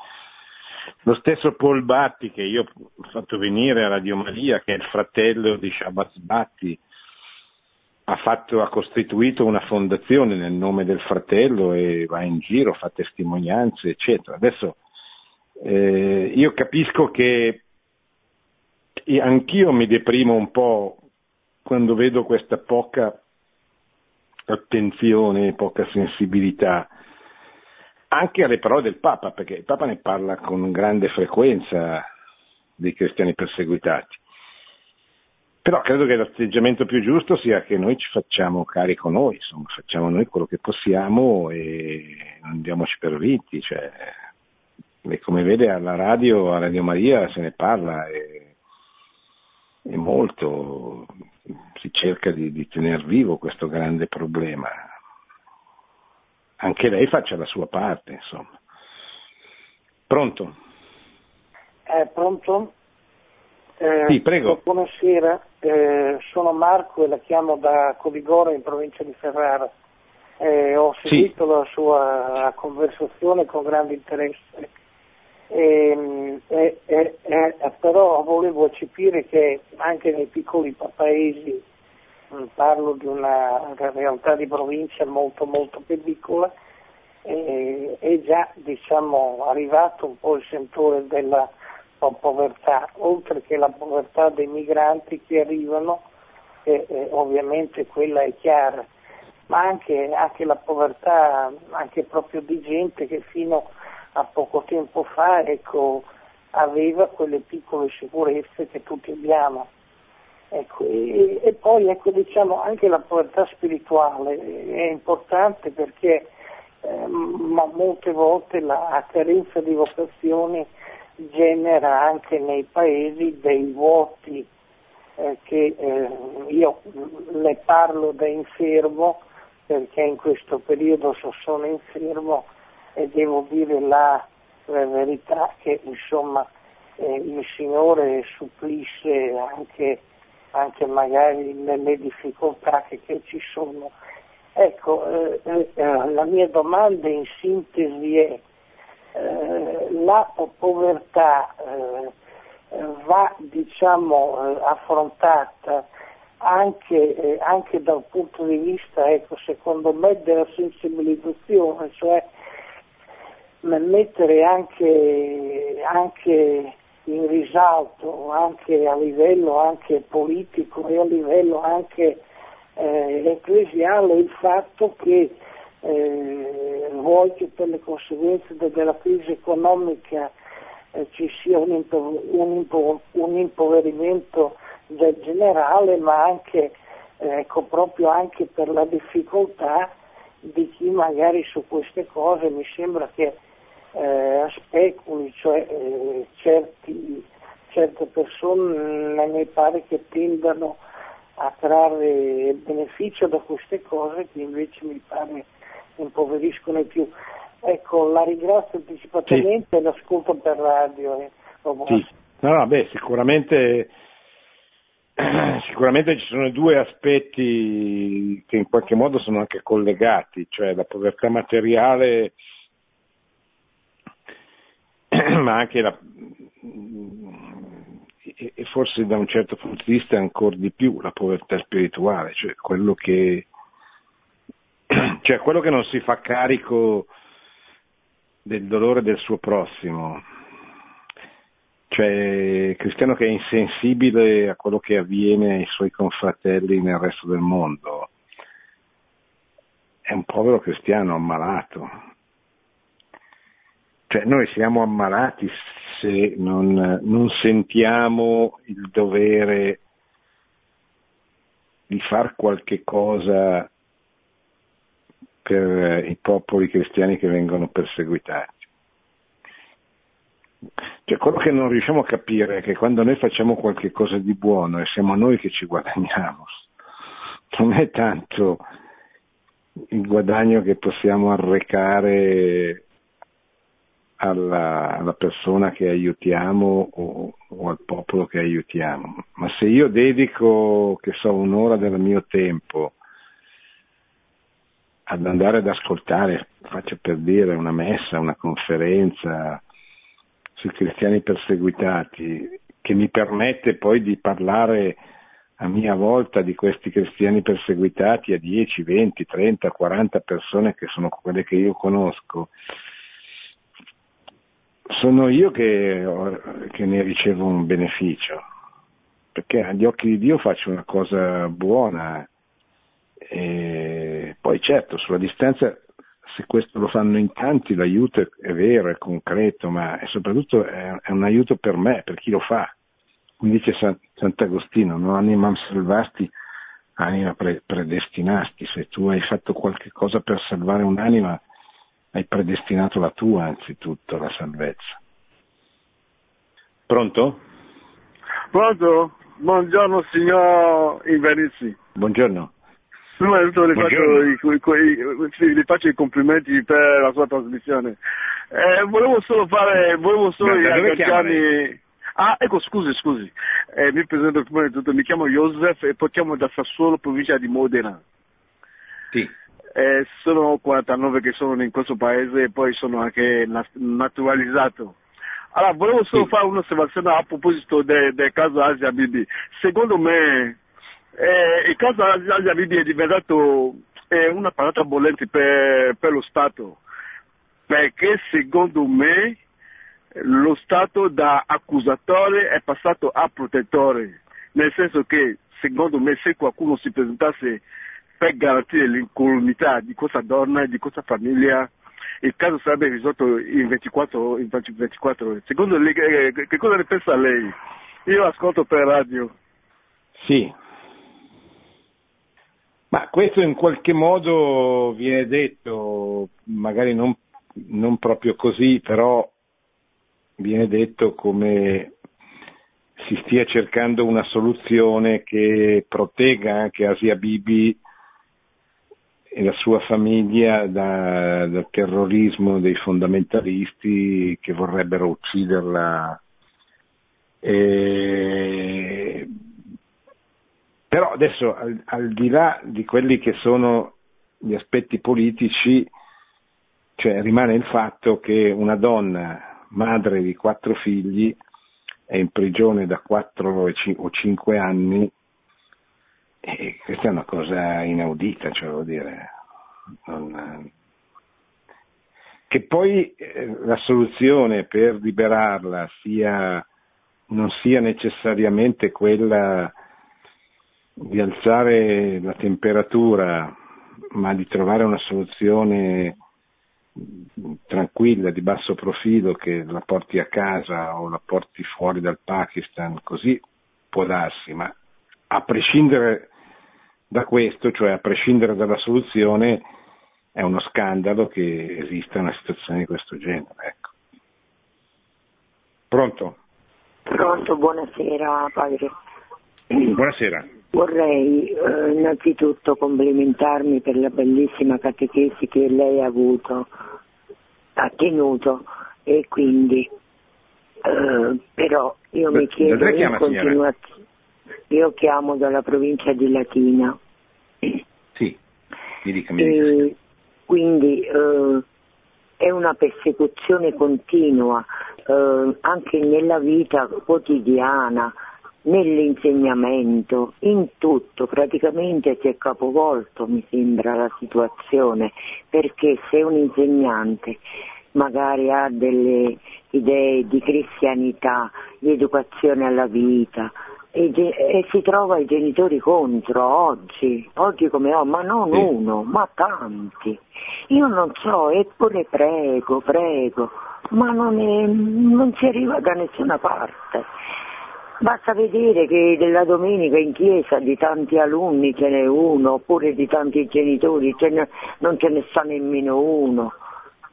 lo stesso Paul Batti che io ho fatto venire a Radio Maria, che è il fratello di Shabbat Batti, ha, fatto, ha costituito una fondazione nel nome del fratello e va in giro, fa testimonianze, eccetera. Adesso eh, io capisco che anch'io mi deprimo un po' quando vedo questa poca attenzione, poca sensibilità anche alle parole del Papa, perché il Papa ne parla con grande frequenza dei cristiani perseguitati. Però credo che l'atteggiamento più giusto sia che noi ci facciamo carico noi, insomma, facciamo noi quello che possiamo e non diamoci per vinti. Cioè, come vede alla radio, a Radio Maria se ne parla e, e molto, si cerca di, di tenere vivo questo grande problema anche lei faccia la sua parte, insomma. Pronto? Eh, pronto? Eh, sì, prego. Buonasera, eh, sono Marco e la chiamo da Coligoro in provincia di Ferrara. Eh, ho seguito sì. la sua conversazione con grande interesse, ehm, però volevo eccepire che anche nei piccoli paesi parlo di una realtà di provincia molto molto più piccola, eh, è già diciamo, arrivato un po' il sentore della povertà, oltre che la povertà dei migranti che arrivano, eh, eh, ovviamente quella è chiara, ma anche, anche, la povertà anche proprio di gente che fino a poco tempo fa ecco, aveva quelle piccole sicurezze che tutti abbiamo Ecco, e, e, poi ecco, diciamo, anche la povertà spirituale è importante perché eh, ma molte volte la carenza di vocazioni genera anche nei paesi dei vuoti eh, che eh, io ne parlo da infermo perché in questo periodo sono infermo e devo dire la, la verità che insomma eh, il Signore supplisce anche, anche magari nelle difficoltà che, che ci sono. Ecco, eh, eh, la mia domanda in sintesi è eh, la povertà eh, va diciamo, eh, affrontata anche, anche, dal punto di vista, ecco, secondo me, della sensibilizzazione, cioè mettere anche, anche in risalto, anche a livello anche politico e a livello anche eh, ecclesiale il fatto che eh, vuoi che per le conseguenze de- della crisi economica eh, ci sia un, impo- un, impo- un, impoverimento del generale, ma anche, ecco, proprio anche per la difficoltà di chi magari su queste cose mi sembra che eh, speculi, cioè eh, certi, certe persone mi pare che tendano a trarre beneficio da queste cose che invece mi pare impoveriscono di più. Ecco, la ringrazio anticipatamente sì. e l'ascolto per radio. Eh. Sì. No, no, beh, sicuramente, *clears throat* sicuramente ci sono due aspetti che in qualche modo sono anche collegati, cioè la povertà materiale, *clears throat* ma anche la, e forse da un certo punto di vista ancora di più la povertà spirituale, cioè quello che, *clears throat* cioè quello che non si fa carico del dolore del suo prossimo, cioè cristiano che è insensibile a quello che avviene ai suoi confratelli nel resto del mondo, è un povero cristiano ammalato. Cioè noi siamo ammalati se non, non sentiamo il dovere di far qualche cosa per i popoli cristiani che vengono perseguitati. Cioè, quello che non riusciamo a capire è che quando noi facciamo qualche cosa di buono e siamo noi che ci guadagniamo, non è tanto il guadagno che possiamo arrecare alla, alla persona che aiutiamo o, o, al popolo che aiutiamo. Ma se io dedico, che so, un'ora del mio tempo ad andare ad ascoltare, faccio per dire, una messa, una conferenza sui cristiani perseguitati, che mi permette poi di parlare a mia volta di questi cristiani perseguitati a 10, 20, 30, 40 persone che sono quelle che io conosco, sono io che, che, ne ricevo un beneficio, perché agli occhi di Dio faccio una cosa buona. E poi certo, sulla distanza, se questo lo fanno in tanti, l'aiuto è, vero, è concreto, ma è soprattutto è, è, un aiuto per me, per chi lo fa. Come dice San, Sant'Agostino, non animam salvasti, anima pre, predestinasti. Se tu hai fatto qualche cosa per salvare un'anima, hai predestinato la tua anzitutto, la salvezza. Pronto? Pronto? Buongiorno signor Invernizzi. Buongiorno. Prima di tutto le faccio, i, i, le faccio, i, complimenti per la sua trasmissione. Eh, volevo solo fare, volevo solo agganciarmi... Ah, ecco, scusi, scusi. Eh, mi presento prima di tutto, mi chiamo Joseph e poi chiamo da Sassuolo, provincia di Modena. Sì eh, sono 49 che sono in questo paese e poi sono anche naturalizzato. Allora, volevo solo sì. fare un'osservazione a proposito del de caso Asia Bibi. Secondo me, eh, il caso Asia Bibi è diventato eh, una parata bollente per, per lo Stato, perché secondo me lo Stato da accusatore è passato a protettore, nel senso che secondo me se qualcuno si presentasse per garantire l'incolumità di questa donna e di questa famiglia il caso sarebbe risolto in 24, in 24 ore. Secondo lei, che cosa ne pensa lei? Io ascolto per radio. Sì, ma questo in qualche modo viene detto, magari non, non proprio così, però viene detto come si stia cercando una soluzione che protegga anche Asia Bibi e la sua famiglia da, dal terrorismo dei fondamentalisti che vorrebbero ucciderla. E... Però adesso al, al, di là di quelli che sono gli aspetti politici, cioè rimane il fatto che una donna, madre di quattro figli, è in prigione da quattro o cinque anni e questa è una cosa inaudita, cioè vuol dire. Non... Che poi eh, la soluzione per liberarla sia, non sia necessariamente quella di alzare la temperatura, ma di trovare una soluzione tranquilla, di basso profilo, che la porti a casa o la porti fuori dal Pakistan, così può darsi, ma a prescindere da questo, cioè a prescindere dalla soluzione, è uno scandalo che esista una situazione di questo genere. Ecco. Pronto? Pronto, buonasera padre. *clears throat* Buonasera. Vorrei eh, innanzitutto complimentarmi per la bellissima catechesi che lei ha avuto, ha tenuto e quindi eh, però io mi chiedo in continuazione io chiamo dalla provincia di Latina. Sì, mi dica, mi dica. quindi eh, è una persecuzione continua eh, anche nella vita quotidiana, nell'insegnamento, in tutto, praticamente si è capovolto, mi sembra, la situazione, perché se un insegnante magari ha delle idee di cristianità, di educazione alla vita, e, e, si trova i genitori contro oggi, oggi come ho, ma non sì. uno, ma tanti. Io non so, eppure prego, prego, ma non, è, non si arriva da nessuna parte. Basta vedere che della domenica in chiesa di tanti alunni ce n'è uno, oppure di tanti genitori ce ne, non ce ne sta nemmeno uno.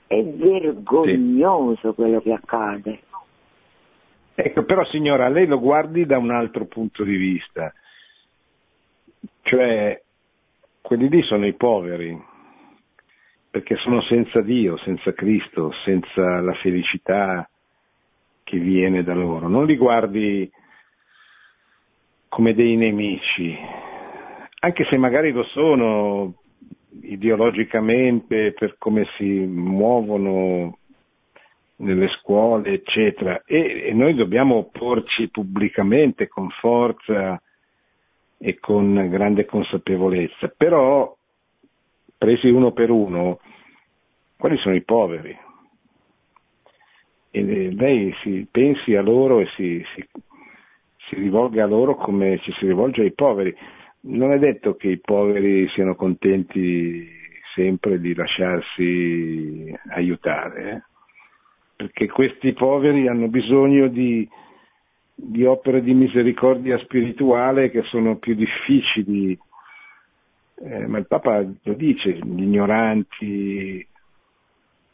È vergognoso sì. quello che accade. Ecco, però signora, lei lo guardi da un altro punto di vista, cioè quelli lì sono i poveri, perché sono senza Dio, senza Cristo, senza la felicità che viene da loro. Non li guardi come dei nemici, anche se magari lo sono ideologicamente per come si muovono nelle scuole, eccetera, e, e noi dobbiamo opporci pubblicamente con forza e con grande consapevolezza, però presi uno per uno, quali sono i poveri? E lei si pensi a loro e si, si, si rivolga a loro come ci si rivolge ai poveri. Non è detto che i poveri siano contenti sempre di lasciarsi aiutare. Eh? Perché questi poveri hanno bisogno di, di opere di misericordia spirituale che sono più difficili, eh, ma il Papa lo dice, gli ignoranti,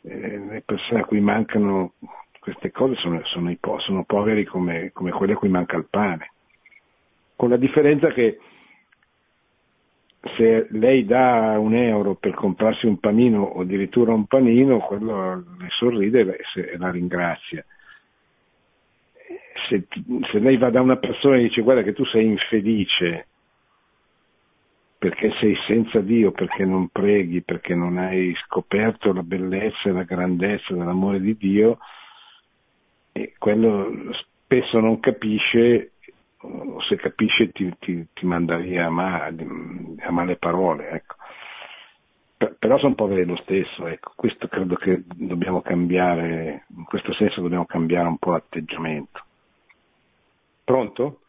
eh, le persone a cui mancano queste cose sono, sono, po- sono poveri come, come quelli a cui manca il pane, con la differenza che se lei dà un euro per comprarsi un panino o addirittura un panino, quello sorride e la ringrazia. Se, se, lei va da una persona e dice guarda che tu sei infelice perché sei senza Dio, perché non preghi, perché non hai scoperto la bellezza e la grandezza dell'amore di Dio, e quello spesso non capisce o se capisce ti, ti, ti manda via a, male, a male parole. Ecco. Però sono poveri lo stesso, ecco. questo credo che dobbiamo cambiare, in questo senso dobbiamo cambiare un po' l'atteggiamento. Pronto?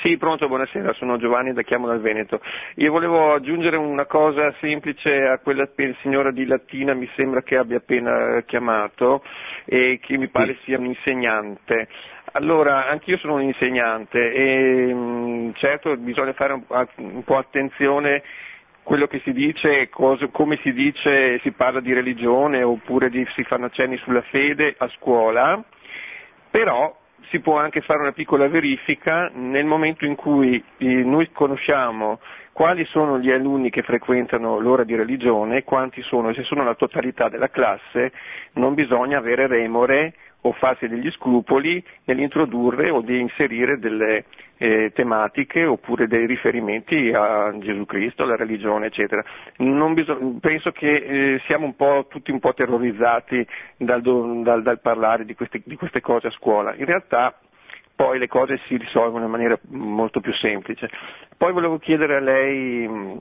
Sì, pronto, buonasera, sono Giovanni da Chiamo dal Veneto. Io volevo aggiungere una cosa semplice a quella che il signore di Latina mi sembra che abbia appena chiamato e che mi pare sia un insegnante. Allora, anch'io sono un insegnante e mh, certo bisogna fare un po' attenzione quello che si dice, cosa, come si dice, si parla di religione oppure di, si fanno accenni sulla fede a scuola, però si può anche fare una piccola verifica nel momento in cui eh, noi conosciamo quali sono gli alunni che frequentano l'ora di religione, quanti sono, se sono la totalità della classe, non bisogna avere remore o farsi degli scrupoli nell'introdurre o di inserire delle eh, tematiche oppure dei riferimenti a Gesù Cristo, alla religione, eccetera. Bisog- penso che eh, siamo un po', tutti un po' terrorizzati dal, dal, dal parlare di queste, di queste cose a scuola. In realtà poi le cose si risolvono in maniera molto più semplice. Poi volevo chiedere a lei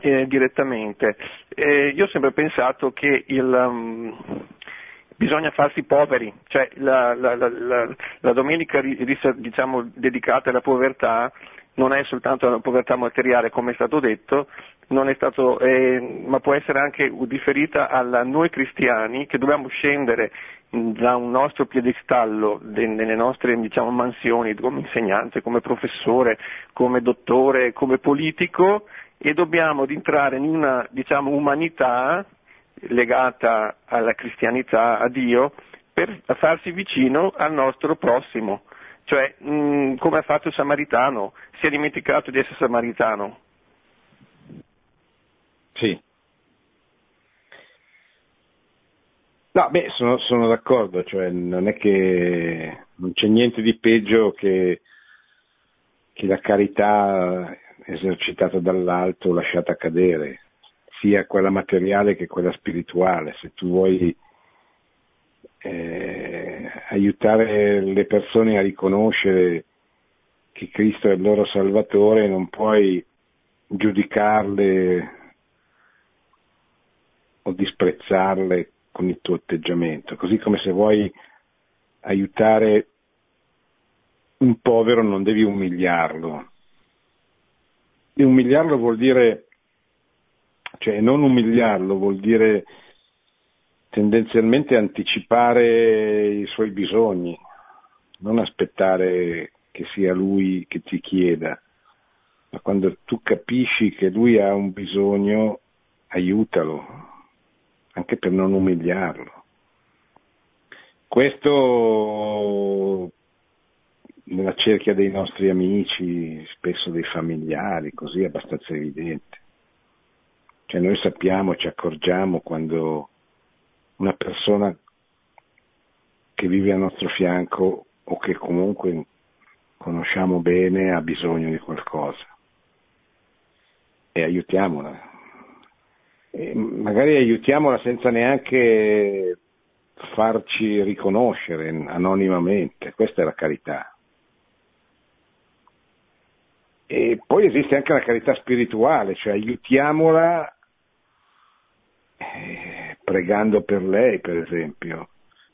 eh, direttamente, eh, io ho sempre pensato che il, um, bisogna farsi poveri, cioè la, la, la, la domenica diciamo, dedicata alla povertà non è soltanto la povertà materiale come è stato detto, è stato, eh, ma può essere anche riferita a noi cristiani che dobbiamo scendere da un nostro piedistallo de, nelle nostre diciamo, mansioni come insegnante, come professore, come dottore, come politico e dobbiamo entrare in una diciamo, umanità legata alla cristianità, a Dio, per farsi vicino al nostro prossimo. Cioè, mh, mm, come ha fatto il samaritano, si è dimenticato di essere samaritano. Sì. No, beh, sono, sono d'accordo, cioè non è che non c'è niente di peggio che, che la carità esercitata dall'alto lasciata cadere sia quella materiale che quella spirituale. Se tu vuoi eh, aiutare le persone a riconoscere che Cristo è il loro Salvatore, non puoi giudicarle o disprezzarle con il tuo atteggiamento, così come se vuoi aiutare un povero non devi umiliarlo. E umiliarlo vuol dire cioè non umiliarlo vuol dire tendenzialmente anticipare i suoi bisogni, non aspettare che sia lui che ti chieda, ma quando tu capisci che lui ha un bisogno, aiutalo, anche per non umiliarlo. Questo nella cerchia dei nostri amici, spesso dei familiari, così è abbastanza evidente. Cioè noi sappiamo, ci accorgiamo quando una persona che vive al nostro fianco o che comunque conosciamo bene ha bisogno di qualcosa e aiutiamola. E magari aiutiamola senza neanche farci riconoscere anonimamente, questa è la carità. E poi esiste anche la carità spirituale, cioè aiutiamola pregando per lei, per esempio,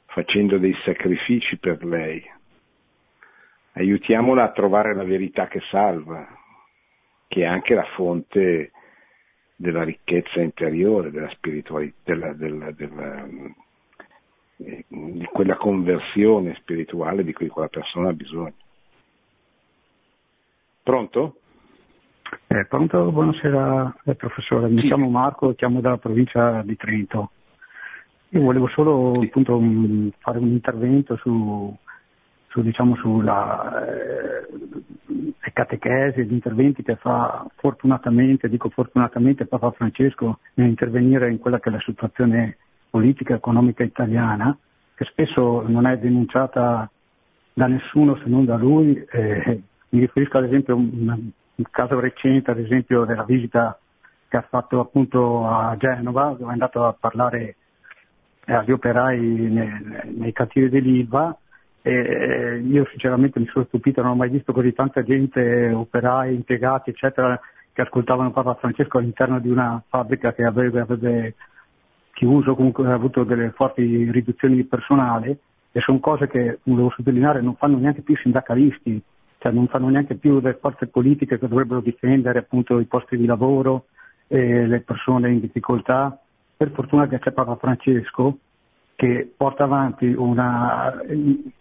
facendo dei sacrifici per lei. Aiutiamola a trovare la verità che salva, che è anche la fonte della ricchezza interiore, della spiritualità, della, della, della, eh, di quella conversione spirituale di cui quella persona ha bisogno. Pronto? Eh, pronto, buonasera eh, professore, mi sì. chiamo Marco, chiamo dalla provincia di Trento. Io volevo solo appunto, mm, fare un intervento su, su diciamo, sulla eh, catechesi, gli interventi che fa fortunatamente, dico fortunatamente Papa Francesco nell'intervenire in quella che è la situazione politica e economica italiana, che spesso non è denunciata da nessuno se non da lui. Eh, mi riferisco ad esempio a un, un caso recente, ad esempio della visita che ha fatto appunto a Genova, dove è andato a parlare agli operai nei, nei cantieri dell'Ilva e io sinceramente mi sono stupito, non ho mai visto così tanta gente, operai, impiegati eccetera, che ascoltavano Papa Francesco all'interno di una fabbrica che avrebbe, avrebbe chiuso, comunque ha avuto delle forti riduzioni di personale e sono cose che, volevo sottolineare, non fanno neanche più i sindacalisti, cioè non fanno neanche più le forze politiche che dovrebbero difendere appunto i posti di lavoro e le persone in difficoltà. Per fortuna che c'è Papa Francesco che porta avanti una,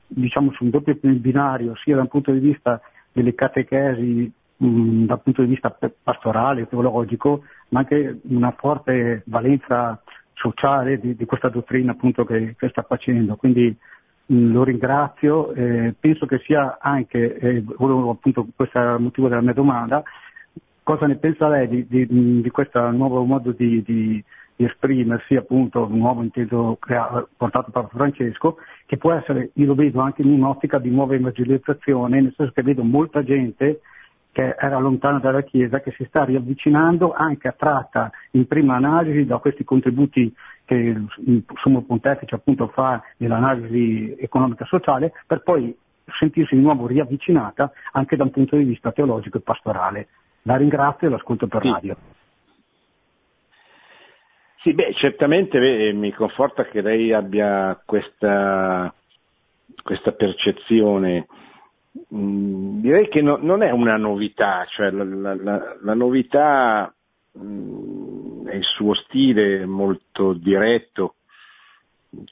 diciamo su un doppio binario, sia dal punto di vista delle catechesi, mh, dal punto di vista pastorale, teologico, ma anche una forte valenza sociale di, di questa dottrina appunto che, che sta facendo. Quindi mh, lo ringrazio, eh, penso che sia anche, eh, volevo, appunto, questo è il motivo della mia domanda, cosa ne pensa lei di, di, di questo nuovo modo di, esprimersi, appunto, nuovo intento creato, portato da Francesco, che può essere, io lo vedo anche in un'ottica di nuova evangelizzazione, nel senso che vedo molta gente che era lontana dalla Chiesa, che si sta riavvicinando anche attratta in prima analisi da questi contributi che il Sommo Pontefice appunto fa nell'analisi economica e sociale, per poi sentirsi di nuovo riavvicinata anche da un punto di vista teologico e pastorale. La ringrazio e l'ascolto per sì. radio. Sì, beh, certamente beh, mi conforta che lei abbia questa, questa percezione. Mm, direi che no, non è una novità, cioè la, la, la, la novità mm, è il suo stile molto diretto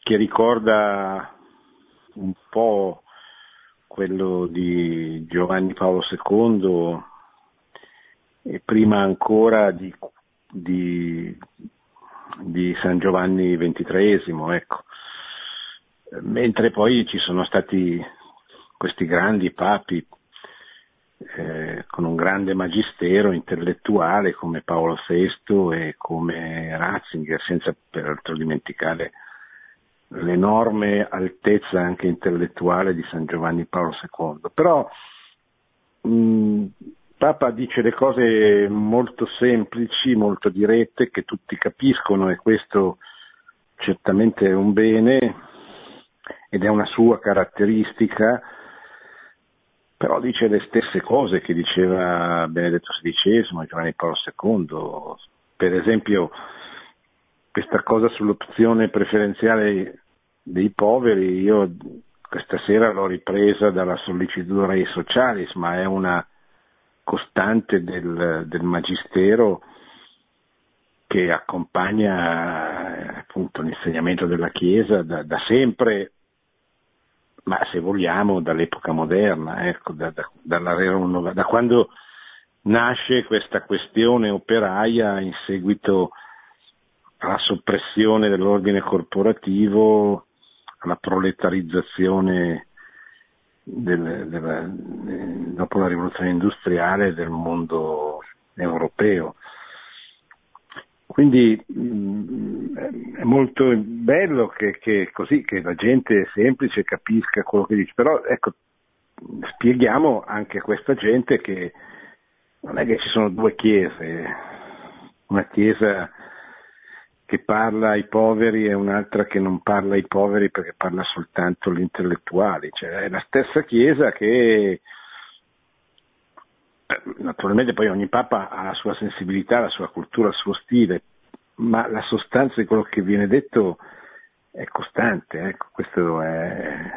che ricorda un po' quello di Giovanni Paolo II e prima ancora di, di, di San Giovanni XXIII, ecco. mentre poi ci sono stati questi grandi papi eh, con un grande magistero intellettuale come Paolo VI e come Ratzinger, senza peraltro dimenticare l'enorme altezza anche intellettuale di San Giovanni Paolo II. Però mh, Papa dice le cose molto semplici, molto dirette, che tutti capiscono e questo certamente è un bene ed è una sua caratteristica, però dice le stesse cose che diceva Benedetto XVI e Giovanni Paolo II. Per esempio questa cosa sull'opzione preferenziale dei poveri, io questa sera l'ho ripresa dalla sollicitudine ai socialis, ma è una costante del, del magistero che accompagna appunto l'insegnamento della Chiesa da, da, sempre, ma se vogliamo dall'epoca moderna, ecco, da, da, da, quando nasce questa questione operaia in seguito alla soppressione dell'ordine corporativo, alla proletarizzazione del, della, dopo la rivoluzione industriale del mondo europeo. Quindi mh, mm, è molto bello che, che, così, che la gente semplice capisca quello che dice, però ecco, spieghiamo anche a questa gente che non è che ci sono due chiese, una chiesa che parla ai poveri e un'altra che non parla ai poveri perché parla soltanto agli intellettuali, cioè è la stessa Chiesa che eh, naturalmente poi ogni Papa ha la sua sensibilità, la sua cultura, il suo stile, ma la sostanza di quello che viene detto è costante, ecco, questo è,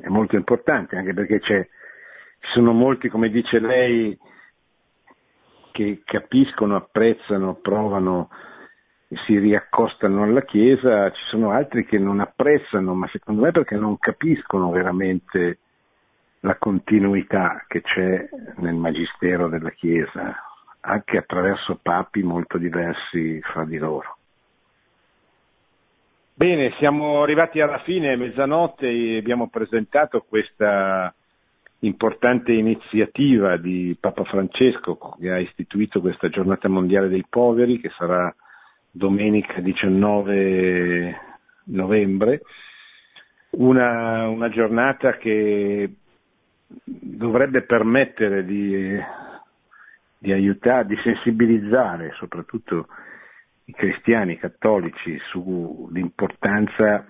è molto importante, anche perché ci sono molti, come dice lei, che capiscono, apprezzano, provano si riaccostano alla Chiesa, ci sono altri che non apprezzano, ma secondo me perché non capiscono veramente la continuità che c'è nel magistero della Chiesa, anche attraverso papi molto diversi fra di loro. Bene, siamo arrivati alla fine, mezzanotte, abbiamo presentato questa importante iniziativa di Papa Francesco che ha istituito questa giornata mondiale dei poveri che sarà domenica 19 novembre, una, una giornata che dovrebbe permettere di, di aiutare, di sensibilizzare soprattutto i cristiani cattolici sull'importanza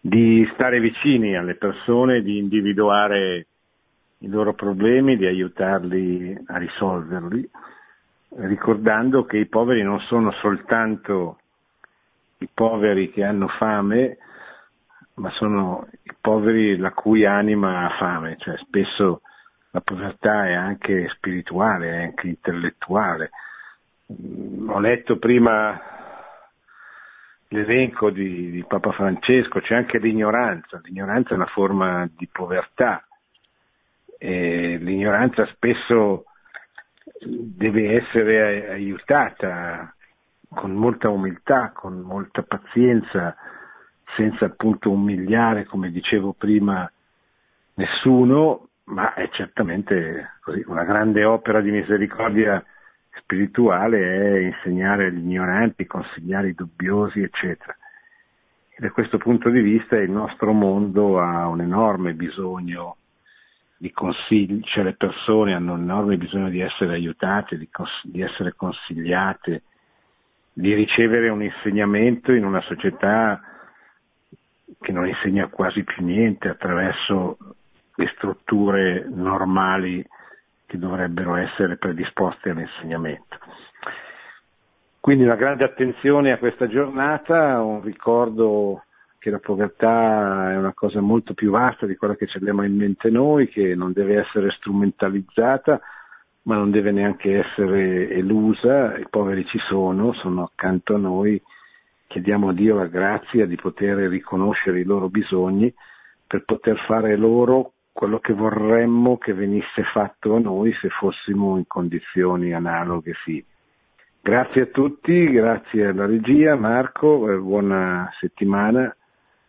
di stare vicini alle persone, di individuare i loro problemi, di aiutarli a risolverli ricordando che i poveri non sono soltanto i poveri che hanno fame, ma sono i poveri la cui anima ha fame, cioè spesso la povertà è anche spirituale, è anche intellettuale. Mm, ho letto prima l'elenco di, di Papa Francesco, c'è anche l'ignoranza, l'ignoranza è una forma di povertà, e l'ignoranza spesso deve essere aiutata con molta umiltà, con molta pazienza, senza appunto umiliare, come dicevo prima, nessuno, ma è certamente così, una grande opera di misericordia spirituale è insegnare agli ignoranti, consigliare i dubbiosi, eccetera. E da questo punto di vista il nostro mondo ha un enorme bisogno di consigli, cioè le persone hanno un enorme bisogno di essere aiutate, di, cons- di essere consigliate, di ricevere un insegnamento in una società che non insegna quasi più niente attraverso le strutture normali che dovrebbero essere predisposte all'insegnamento. Quindi una grande attenzione a questa giornata, un ricordo che la povertà è una cosa molto più vasta di quella che ci abbiamo in mente noi, che non deve essere strumentalizzata, ma non deve neanche essere elusa, i poveri ci sono, sono accanto a noi, chiediamo a Dio la grazia di poter riconoscere i loro bisogni per poter fare loro quello che vorremmo che venisse fatto a noi se fossimo in condizioni analoghe sì. Grazie a tutti, grazie alla regia, Marco, eh, buona settimana